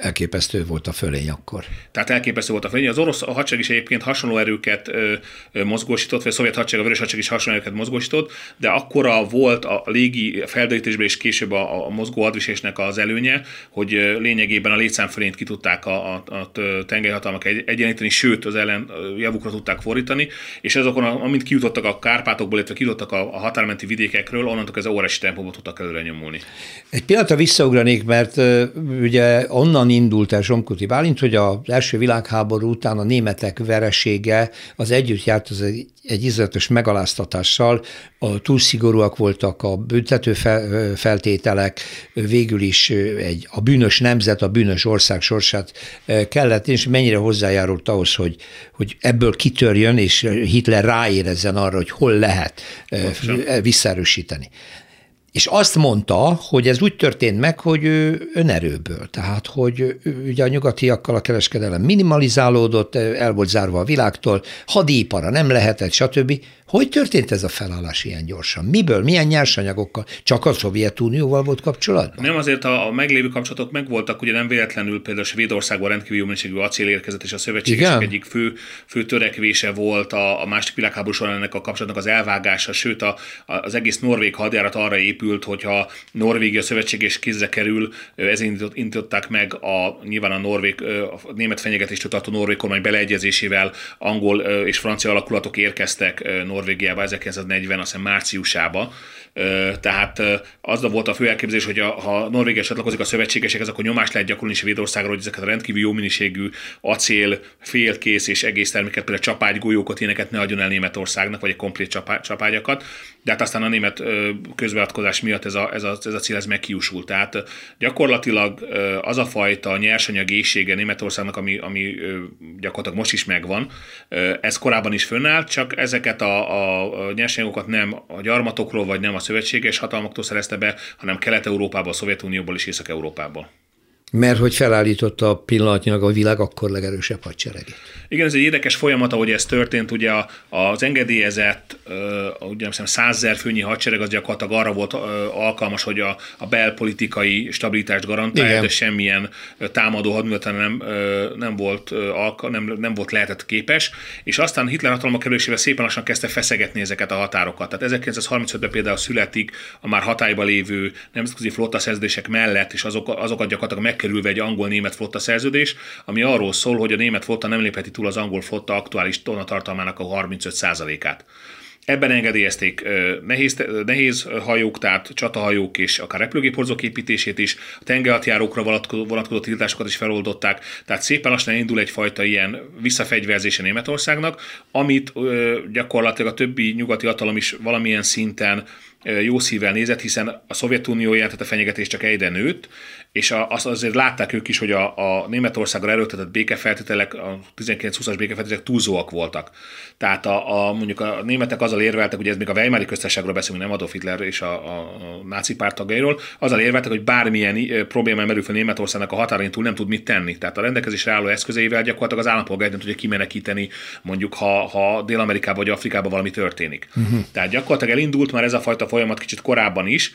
A: elképesztő volt a fölény akkor.
B: Tehát elképesztő volt a fölény. Az orosz hadsereg is egyébként hasonló erőket ö, ö, mozgósított, vagy a szovjet hadsereg, a vörös hadsereg is hasonló erőket mozgósított, de akkora volt a légi felderítésben és később a, a mozgó hadviselésnek az előnye, hogy lényegében a létszámfölényt ki tudták a, a, a tengerhatalmak egy, egyenlíteni, sőt az ellen javukra tudták fordítani, és azokon, amint kijutottak a Kárpátokból, illetve kijutottak a, a határmenti vidékekről, onnantól ez óriási tempóban tudtak előre nyomulni.
A: Egy pillanatra visszaugranék, mert ugye onnan indult el Zsomkuti Bálint, hogy az első világháború után a németek veresége az együtt járt az egy, egy izletes megaláztatással, a túl szigorúak voltak a büntető feltételek, végül is egy, a bűnös nemzet, a bűnös ország sorsát kellett, és mennyire hozzájárult ahhoz, hogy, hogy ebből kitörjön, és Hitler ráérezzen arra, hogy hol lehet Pontosan. visszaerősíteni. És azt mondta, hogy ez úgy történt meg, hogy ő önerőből, tehát hogy ugye a nyugatiakkal a kereskedelem minimalizálódott, el volt zárva a világtól, hadipara nem lehetett, stb. Hogy történt ez a felállás ilyen gyorsan? Miből, milyen nyersanyagokkal? Csak a Szovjetunióval volt kapcsolatban?
B: Nem, azért a, a meglévő kapcsolatok megvoltak, ugye nem véletlenül például Svédországban rendkívül mennyiségű acél érkezett, és a szövetségesek egyik fő, fő törekvése volt a, a második világháború során ennek a kapcsolatnak az elvágása, sőt a, az egész norvég hadjárat arra épült, épült, hogyha Norvégia szövetséges kézre kerül, ezért indították meg a, nyilván a, norvég, a német fenyegetéstől tartó norvég kormány beleegyezésével angol és francia alakulatok érkeztek Norvégiába 1940, azt hiszem márciusába, tehát az volt a fő elképzelés, hogy ha Norvégia csatlakozik a szövetségesekhez, akkor nyomást lehet gyakorolni Svédországra, hogy ezeket a rendkívül jó minőségű acél, félkész és egész terméket, például csapágygolyókat, ilyeneket ne adjon el Németországnak, vagy egy komplét csapá, csapágyakat. De hát aztán a német közbeavatkozás miatt ez a, ez a, ez a cél ez meghiúsult. Tehát gyakorlatilag az a fajta nyersanyag éjsége Németországnak, ami, ami gyakorlatilag most is megvan, ez korábban is fönnállt, csak ezeket a, a nyersanyagokat nem a gyarmatokról, vagy nem a szövetséges hatalmaktól szerezte be, hanem Kelet-Európából, a Szovjetunióból és Észak-Európából.
A: Mert hogy felállította a pillanatnyilag a világ akkor legerősebb hadseregét.
B: Igen, ez egy érdekes folyamat, ahogy ez történt. Ugye az engedélyezett, ugye nem százezer főnyi hadsereg az gyakorlatilag arra volt alkalmas, hogy a, a belpolitikai stabilitást garantálja, Igen. de semmilyen támadó hadműveleten nem, nem, volt, nem, nem volt lehetett képes. És aztán Hitler hatalma kerülésével szépen lassan kezdte feszegetni ezeket a határokat. Tehát 1935-ben például születik a már hatályba lévő nemzetközi flotta szerződések mellett, és azok, azokat gyakorlatilag megkerülve egy angol-német flotta szerződés, ami arról szól, hogy a német flotta nem lépheti túl az angol flotta aktuális tonatartalmának a 35%-át. Ebben engedélyezték nehéz, nehéz hajók, tehát csatahajók és akár repülőgéphordozók építését is, a tengerhatjárókra vonatkozó tiltásokat is feloldották, tehát szépen lassan indul egyfajta ilyen visszafegyverzése Németországnak, amit gyakorlatilag a többi nyugati hatalom is valamilyen szinten jó szívvel nézett, hiszen a Szovjetunió jelentette fenyegetés csak egyre nőtt, és azt azért látták ők is, hogy a, a Németországra erőltetett békefeltételek, a 19-20-as békefeltételek túlzóak voltak. Tehát a, a, mondjuk a németek azzal érveltek, hogy ez még a Weimari köztársaságról beszélünk, nem Adolf Hitler és a, a, a náci párt tagjairól, azzal érveltek, hogy bármilyen probléma merül fel Németországnak a határain túl nem tud mit tenni. Tehát a rendelkezésre álló eszközeivel gyakorlatilag az állampolgár nem tudja kimenekíteni, mondjuk ha, ha Dél-Amerikában vagy Afrikában valami történik. Uh-huh. Tehát gyakorlatilag elindult már ez a fajta folyamat kicsit korábban is,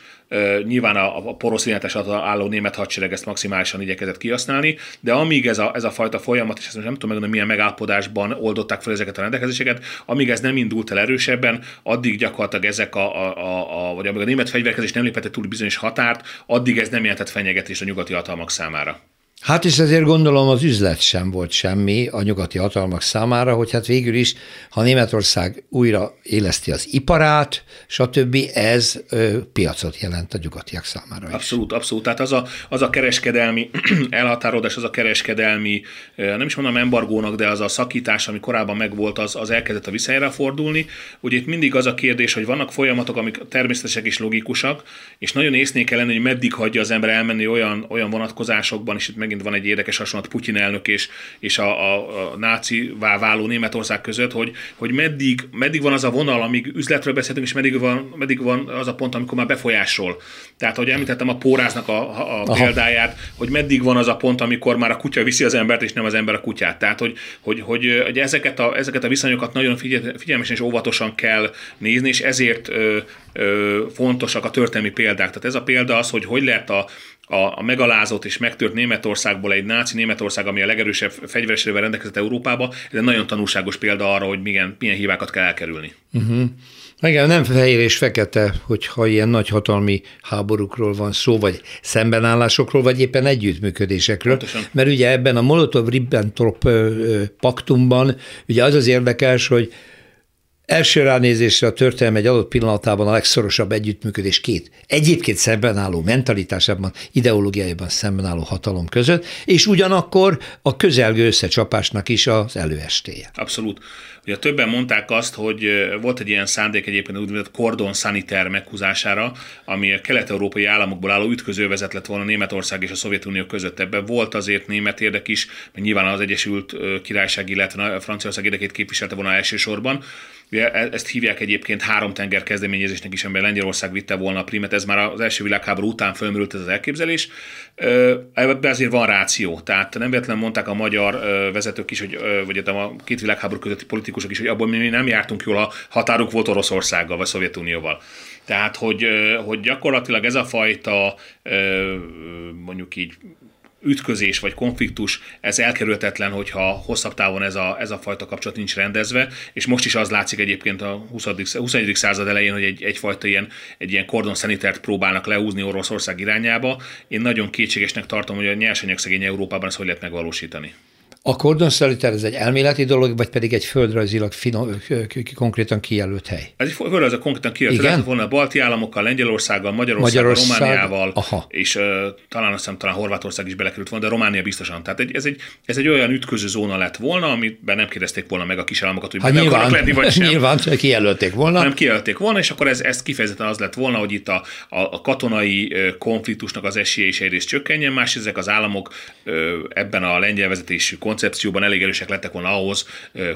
B: nyilván a, a porosz álló német hadsereg ezt maximálisan igyekezett kihasználni, de amíg ez a, ez a fajta folyamat, és ezt nem tudom megmondani, milyen megállapodásban oldották fel ezeket a rendelkezéseket, amíg ez nem indult el erősebben, addig gyakorlatilag ezek a, a, a, a vagy amíg a német fegyverkezés nem lépette túl bizonyos határt, addig ez nem jelentett fenyegetést a nyugati hatalmak számára.
A: Hát és ezért gondolom az üzlet sem volt semmi a nyugati hatalmak számára, hogy hát végül is, ha Németország újra éleszti az iparát, stb., ez ö, piacot jelent a nyugatiak számára is.
B: Abszolút, abszolút. Tehát az a, az a kereskedelmi elhatárolás, az a kereskedelmi, nem is mondom embargónak, de az a szakítás, ami korábban megvolt, az, az elkezdett a visszajára fordulni. Ugye itt mindig az a kérdés, hogy vannak folyamatok, amik természetesek és logikusak, és nagyon észnék kell lenni, hogy meddig hagyja az ember elmenni olyan, olyan vonatkozásokban, és itt megint van egy érdekes hasonlat Putyin elnök és, és a, a, a náci váló Németország között, hogy, hogy meddig, meddig van az a vonal, amíg üzletről beszéltünk, és meddig van, meddig van az a pont, amikor már befolyásol. Tehát, hogy említettem a póráznak a, a példáját, hogy meddig van az a pont, amikor már a kutya viszi az embert, és nem az ember a kutyát. Tehát, hogy, hogy, hogy, hogy ezeket, a, ezeket a viszonyokat nagyon figyelmesen és óvatosan kell nézni, és ezért ö, ö, fontosak a történelmi példák. Tehát ez a példa az, hogy hogy lehet a, a, a megalázott és megtört Németországból egy náci Németország, ami a legerősebb fegyveresével rendelkezett Európába, ez egy nagyon tanulságos példa arra, hogy milyen, milyen hibákat kell elkerülni. Uh-huh.
A: Igen, nem fehér és fekete, hogyha ilyen nagyhatalmi háborúkról van szó, vagy szembenállásokról, vagy éppen együttműködésekről. Pontosan. Mert ugye ebben a Molotov-Ribbentrop paktumban ugye az az érdekes, hogy Első ránézésre a történelem egy adott pillanatában a legszorosabb együttműködés két egyébként szemben álló mentalitásában, ideológiájában szemben álló hatalom között, és ugyanakkor a közelgő összecsapásnak is az előestéje.
B: Abszolút. Ugye többen mondták azt, hogy volt egy ilyen szándék egyébként úgynevezett kordon saniter meghúzására, ami a kelet-európai államokból álló ütközővezet lett volna Németország és a Szovjetunió között. Ebben volt azért német érdek is, mert nyilván az Egyesült Királyság, illetve Franciaország érdekét képviselte volna elsősorban. Ugye e, ezt hívják egyébként három tenger kezdeményezésnek is, amiben Lengyelország vitte volna a primet, ez már az első világháború után fölmerült ez az elképzelés. Ebben azért van ráció, tehát nem véletlenül mondták a magyar vezetők is, hogy, vagy a két világháború közötti politikusok is, hogy abból mi nem jártunk jól, a határuk volt Oroszországgal vagy Szovjetunióval. Tehát, hogy, hogy gyakorlatilag ez a fajta mondjuk így ütközés vagy konfliktus, ez elkerülhetetlen, hogyha hosszabb távon ez a, ez a fajta kapcsolat nincs rendezve, és most is az látszik egyébként a 20. 21. század elején, hogy egy, egyfajta ilyen, egy ilyen kordon szanitert próbálnak leúzni Oroszország irányába. Én nagyon kétségesnek tartom, hogy a nyersanyagszegény Európában ezt hogy lehet megvalósítani.
A: A kordonszaliter ez egy elméleti dolog, vagy pedig egy földrajzilag finom, konkrétan kijelölt hely?
B: Ez egy földrajzilag konkrétan kijelölt Igen? volna a balti államokkal, Lengyelországgal, Magyarországgal, Magyarország, Romániával, Aha. és uh, talán azt hiszem, talán Horvátország is belekerült volna, de Románia biztosan. Tehát egy, ez, egy, ez egy olyan ütköző zóna lett volna, amiben nem kérdezték volna meg a kisállamokat, hogy hát benne nyilván, lenni, vagy sem.
A: Nyilván, kijelölték volna.
B: Nem kijelölték volna, és akkor ez, ez kifejezetten az lett volna, hogy itt a, a, a katonai konfliktusnak az esélye is egyrészt csökkenjen, másrészt ezek az államok ebben a lengyel vezetésű koncepcióban elég erősek lettek volna ahhoz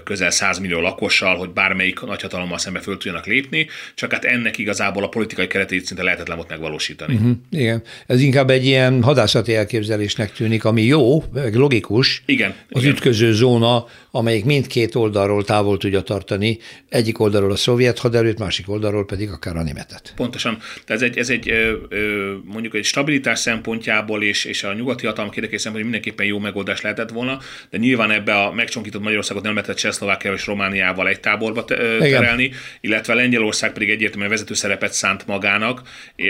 B: közel 100 millió lakossal, hogy bármelyik nagyhatalommal szembe föl tudjanak lépni, csak hát ennek igazából a politikai keretét szinte lehetetlen volt megvalósítani. Uh-huh.
A: Igen, ez inkább egy ilyen hadászati elképzelésnek tűnik, ami jó, logikus.
B: Igen.
A: Az
B: igen.
A: ütköző zóna, amelyik mindkét oldalról távol tudja tartani, egyik oldalról a szovjet haderőt, másik oldalról pedig akár a németet.
B: Pontosan. Tehát ez egy, ez egy mondjuk egy stabilitás szempontjából és, és a nyugati hatalmak érdekében mindenképpen jó megoldás lehetett volna, de nyilván ebbe a megcsonkított Magyarországot nem lehetett Csehszlovákia és Romániával egy táborba terelni, Igen. illetve Lengyelország pedig egyértelműen vezető szerepet szánt magának,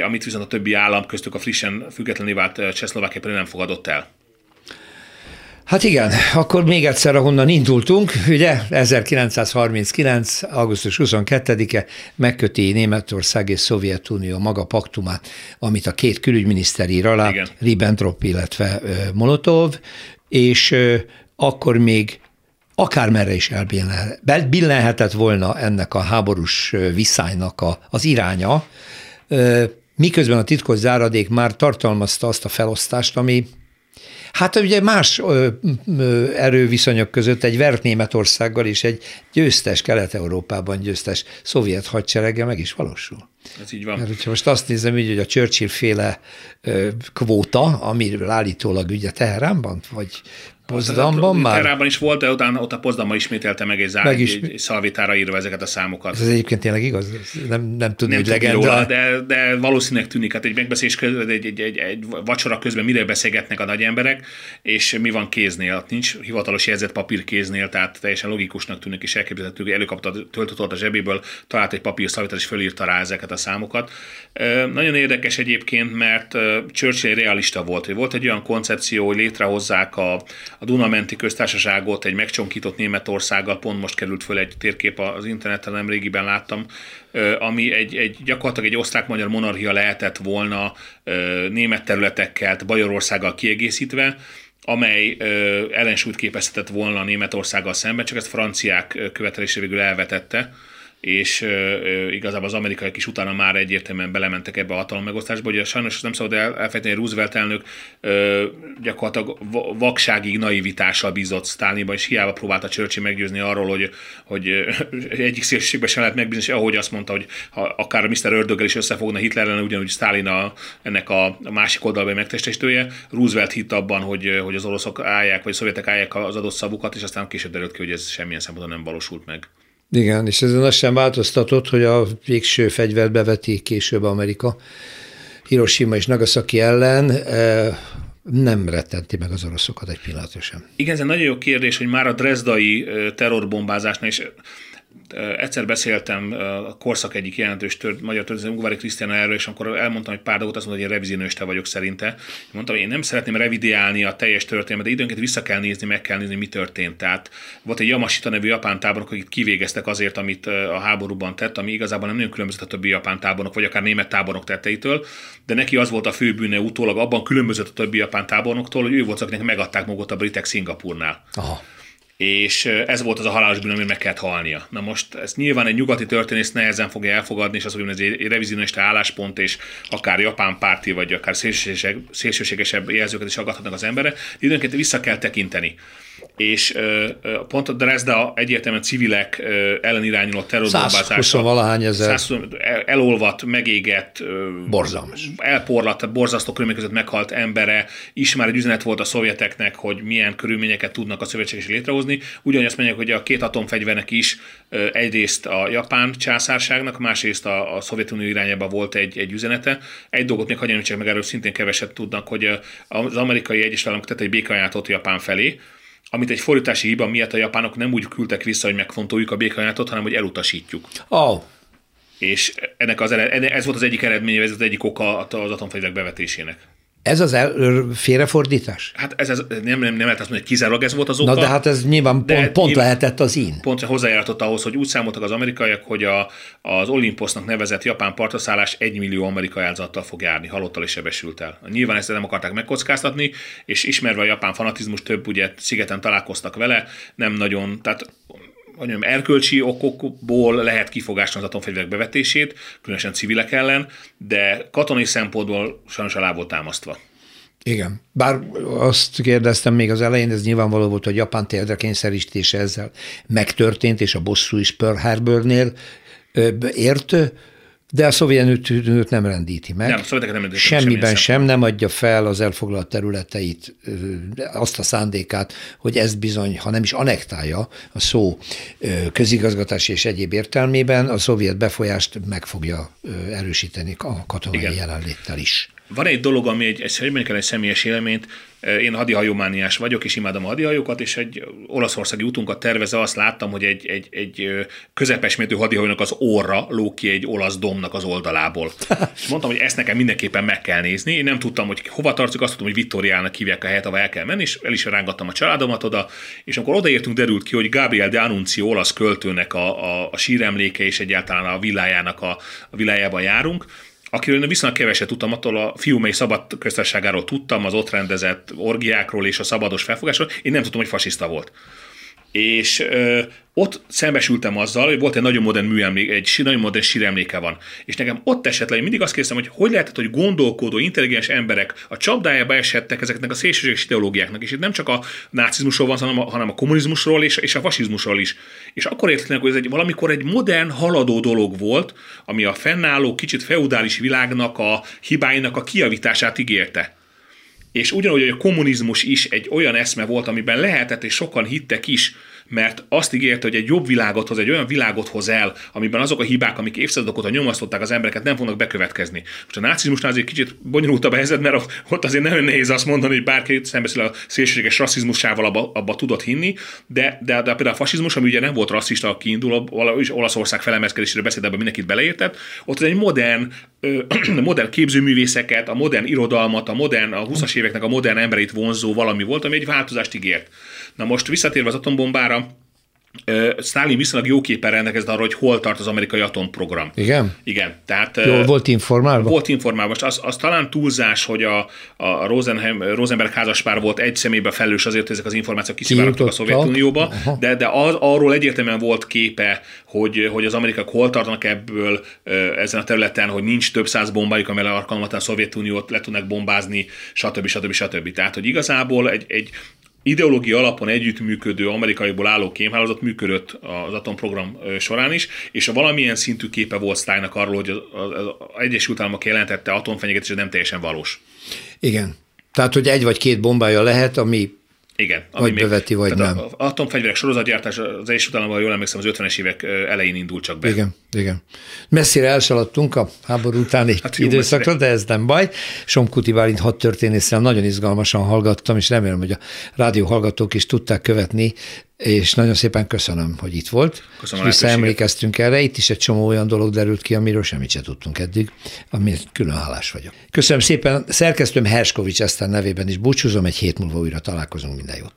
B: amit viszont a többi állam köztük a frissen függetlenül vált Csehszlovákia pedig nem fogadott el.
A: Hát igen, akkor még egyszer, ahonnan indultunk, ugye 1939. augusztus 22-e megköti Németország és Szovjetunió maga paktumát, amit a két külügyminiszter ír alá, igen. Ribbentrop, illetve Molotov, és akkor még akármerre is elbillenhetett volna ennek a háborús viszálynak a, az iránya, miközben a titkos záradék már tartalmazta azt a felosztást, ami Hát ugye más ö, ö, erőviszonyok között egy vert Németországgal és egy győztes Kelet-Európában győztes szovjet hadsereggel meg is valósul.
B: Ez így van.
A: Mert hogyha most azt nézem, így, hogy a Churchill féle ö, kvóta, amiről állítólag ugye Teheránban, vagy Pozdamban már?
B: Teheránban is volt, de utána ott a Pozdamban ismételte meg egy, zár, meg is... egy szalvétára írva ezeket a számokat.
A: Ez egyébként tényleg igaz? Nem, nem tudni, nem hogy legenda. Róla,
B: de, de valószínűleg tűnik, hát egy megbeszélés közben, egy, egy, egy, egy vacsora közben mire beszélgetnek a nagy emberek, és mi van kéznél? Nincs hivatalos papír kéznél, tehát teljesen logikusnak tűnik, és elképzelhető, hogy előkapta a töltőtolt a zsebéből, talált egy papír szalvétát, és fölírta rá ezeket a számokat. Nagyon érdekes egyébként, mert Churchill realista volt, hogy volt egy olyan koncepció, hogy létrehozzák a, a Dunamenti köztársaságot egy megcsonkított Németországgal, pont most került föl egy térkép az interneten, nem régiben láttam, ami egy, egy gyakorlatilag egy osztrák-magyar monarchia lehetett volna német területekkel, Bajorországgal kiegészítve, amely ellensúlyt képezhetett volna Németországgal szemben, csak ezt franciák követelésre végül elvetette és uh, igazából az amerikaiak is utána már egyértelműen belementek ebbe a hatalom megosztásba. Ugye sajnos nem szabad el, elfejteni, Roosevelt elnök uh, gyakorlatilag vakságig naivitással bízott Stalinba, és hiába próbálta Churchill meggyőzni arról, hogy, hogy egyik szélsőségben sem lehet megbízni, és ahogy azt mondta, hogy ha akár Mr. Ördöggel is összefogna Hitler ellen, ugyanúgy Stalin a, ennek a, másik oldalban megtestesítője, Roosevelt hitt abban, hogy, hogy az oroszok állják, vagy a szovjetek állják az adott szavukat, és aztán később derült ki, hogy ez semmilyen szempontból nem valósult meg.
A: Igen, és ezen az sem változtatott, hogy a végső fegyvert beveti később Amerika Hiroshima és Nagasaki ellen, eh, nem rettenti meg az oroszokat egy pillanatra sem.
B: Igen, ez egy nagyon jó kérdés, hogy már a drezdai eh, terrorbombázásnál is Egyszer beszéltem a korszak egyik jelentős tört, magyar történet, Ungvári Krisztián erről, és akkor elmondtam egy pár dolgot, azt mondta, hogy én revizionista vagyok szerinte. Mondtam, hogy én nem szeretném revidiálni a teljes történetet, de időnként vissza kell nézni, meg kell nézni, mi történt. Tehát volt egy Yamashita nevű japán tábornok, akit kivégeztek azért, amit a háborúban tett, ami igazából nem nagyon különbözött a többi japán tábornok, vagy akár német tábornok tetteitől, de neki az volt a fő bűne utólag, abban különbözött a többi japán tábornoktól, hogy ő volt, akinek megadták magukat a britek Szingapurnál. Aha és ez volt az a halálos bűn, ami meg kellett halnia. Na most ezt nyilván egy nyugati történész nehezen fogja elfogadni, és az, hogy ez egy revizionista álláspont, és akár japán párti, vagy akár szélsőségesebb, jelzőket is aggathatnak az emberre, időnként vissza kell tekinteni. És pont a Dresda egyértelműen civilek ellen irányuló
A: terrorbombázása. valahány ezer.
B: elolvat, megégett,
A: borzalmas.
B: elporlat, borzasztó körülmények között meghalt embere, is már egy üzenet volt a szovjeteknek, hogy milyen körülményeket tudnak a szövetségesek létrehozni. Ugyanúgy azt mondják, hogy a két atomfegyvernek is egyrészt a japán császárságnak, másrészt a, a Szovjetunió irányába volt egy, egy üzenete. Egy dolgot még hagyjam csak meg erről szintén keveset tudnak, hogy az amerikai Egyesült Államok tett egy békajánlatot Japán felé, amit egy fordítási hiba miatt a japánok nem úgy küldtek vissza, hogy megfontoljuk a békajánlatot, hanem hogy elutasítjuk.
A: Oh.
B: És ennek az, ez volt az egyik eredménye, ez az egyik oka az atomfegyverek bevetésének.
A: Ez az el, félrefordítás?
B: Hát ez, ez nem, nem, nem lehet azt mondani, hogy kizárólag ez volt az oka.
A: Na de hát ez nyilván pont, pont nyilván, lehetett az in.
B: Pont hozzájártott ahhoz, hogy úgy számoltak az amerikaiak, hogy a, az Olympusnak nevezett japán partoszállás egy millió amerikai áldozattal fog járni, halottal és sebesültel. Nyilván ezt nem akarták megkockáztatni, és ismerve a japán fanatizmus, több ugye szigeten találkoztak vele, nem nagyon, tehát mondjam, erkölcsi okokból lehet kifogásni az atomfegyverek bevetését, különösen civilek ellen, de katonai szempontból sajnos alá volt támasztva.
A: Igen. Bár azt kérdeztem még az elején, ez nyilvánvaló volt, hogy Japán térdre kényszerítése ezzel megtörtént, és a bosszú is Pearl Harbornél ért, de a Szovjetuniót nem rendíti meg.
B: Nem, a nem rendíti
A: Semmiben sem, nem adja fel az elfoglalt területeit, azt a szándékát, hogy ezt bizony, ha nem is anektálja a szó közigazgatási és egyéb értelmében, a szovjet befolyást meg fogja erősíteni a katonai Igen. jelenléttel is.
B: Van egy dolog, ami egy, egy, egy, egy személyes élményt, én hadihajómániás vagyok, és imádom a hadihajókat, és egy olaszországi útunkat tervezve azt láttam, hogy egy, egy, egy közepes méretű hadihajónak az orra lók ki egy olasz domnak az oldalából. és mondtam, hogy ezt nekem mindenképpen meg kell nézni. Én nem tudtam, hogy hova tartjuk, azt tudtam, hogy Vittoriának hívják a helyet, ahol el kell menni, és el is rángattam a családomat oda, és amikor odaértünk, derült ki, hogy Gabriel de Annunzio olasz költőnek a, a, a síremléke és egyáltalán a villájának a, a villájában járunk, akiről viszonylag keveset tudtam, attól a fiúmely szabad köztársaságáról tudtam, az ott rendezett orgiákról és a szabados felfogásról, én nem tudtam, hogy fasiszta volt. És ö, ott szembesültem azzal, hogy volt egy nagyon modern műemlék, egy nagyon modern síremléke van. És nekem ott esetleg én mindig azt kérdeztem, hogy hogy lehetett, hogy gondolkodó, intelligens emberek a csapdájába esettek ezeknek a szélsőséges ideológiáknak. És itt nem csak a nácizmusról van, hanem a, hanem a kommunizmusról és, és a fasizmusról is. És akkor értetlenek, hogy ez egy, valamikor egy modern, haladó dolog volt, ami a fennálló, kicsit feudális világnak a hibáinak a kiavítását ígérte. És ugyanúgy, hogy a kommunizmus is egy olyan eszme volt, amiben lehetett, és sokan hittek is, mert azt ígérte, hogy egy jobb világot hoz, egy olyan világot hoz el, amiben azok a hibák, amik évszázadok óta nyomasztották az embereket, nem fognak bekövetkezni. Most a nácizmusnál azért kicsit bonyolultabb a helyzet, mert ott azért nagyon nehéz azt mondani, hogy bárki szembeszél a szélsőséges rasszizmusával abba, abba tudott hinni, de, de, de például a fasizmus, ami ugye nem volt rasszista a kiinduló, is Olaszország felemezkedésére beszélt, ebben mindenkit beleértett, ott egy modern, modern képzőművészeket, a modern irodalmat, a modern, a 20-as éveknek a modern embereit vonzó valami volt, ami egy változást ígért. Na most visszatérve az atombombára, Stalin viszonylag jó képen rendelkezett arra, hogy hol tart az amerikai atomprogram.
A: Igen?
B: Igen. Tehát,
A: Jól volt informálva?
B: Volt informálva. Most az, az talán túlzás, hogy a, a Rosenheim, Rosenberg házaspár volt egy szemébe felelős azért, hogy ezek az információk kiszivárogtak a Szovjetunióba, de, de az, arról egyértelműen volt képe, hogy, hogy az amerikaiak hol tartanak ebből ezen a területen, hogy nincs több száz bombájuk, amelyel alkalmatlan a Szovjetuniót le tudnak bombázni, stb. stb. stb. Tehát, hogy igazából egy, egy ideológia alapon együttműködő amerikaiból álló kémhálózat működött az atomprogram során is, és a valamilyen szintű képe volt Steinnak arról, hogy az Egyesült Államok jelentette atomfenyegetés, nem teljesen valós.
A: Igen. Tehát, hogy egy vagy két bombája lehet, ami
B: igen.
A: Ami vagy még, beveti, vagy nem. Az
B: atomfegyverek sorozatgyártás az Egyesült Államokban, jól emlékszem, az 50-es évek elején indult csak be.
A: Igen, igen. Messzire elszaladtunk a háború utáni hát időszakra, de ez nem baj. Somkuti Bálint hat történésszel nagyon izgalmasan hallgattam, és remélem, hogy a rádió hallgatók is tudták követni és nagyon szépen köszönöm, hogy itt volt. Köszönöm és visszaemlékeztünk erre. Itt is egy csomó olyan dolog derült ki, amiről semmit sem tudtunk eddig, amit külön hálás vagyok. Köszönöm szépen. Szerkesztőm Herskovics Eszter nevében is búcsúzom, egy hét múlva újra találkozunk, minden jót.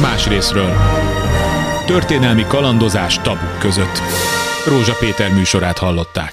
C: Más részről. Történelmi kalandozás tabuk között. Rózsa Péter műsorát hallották.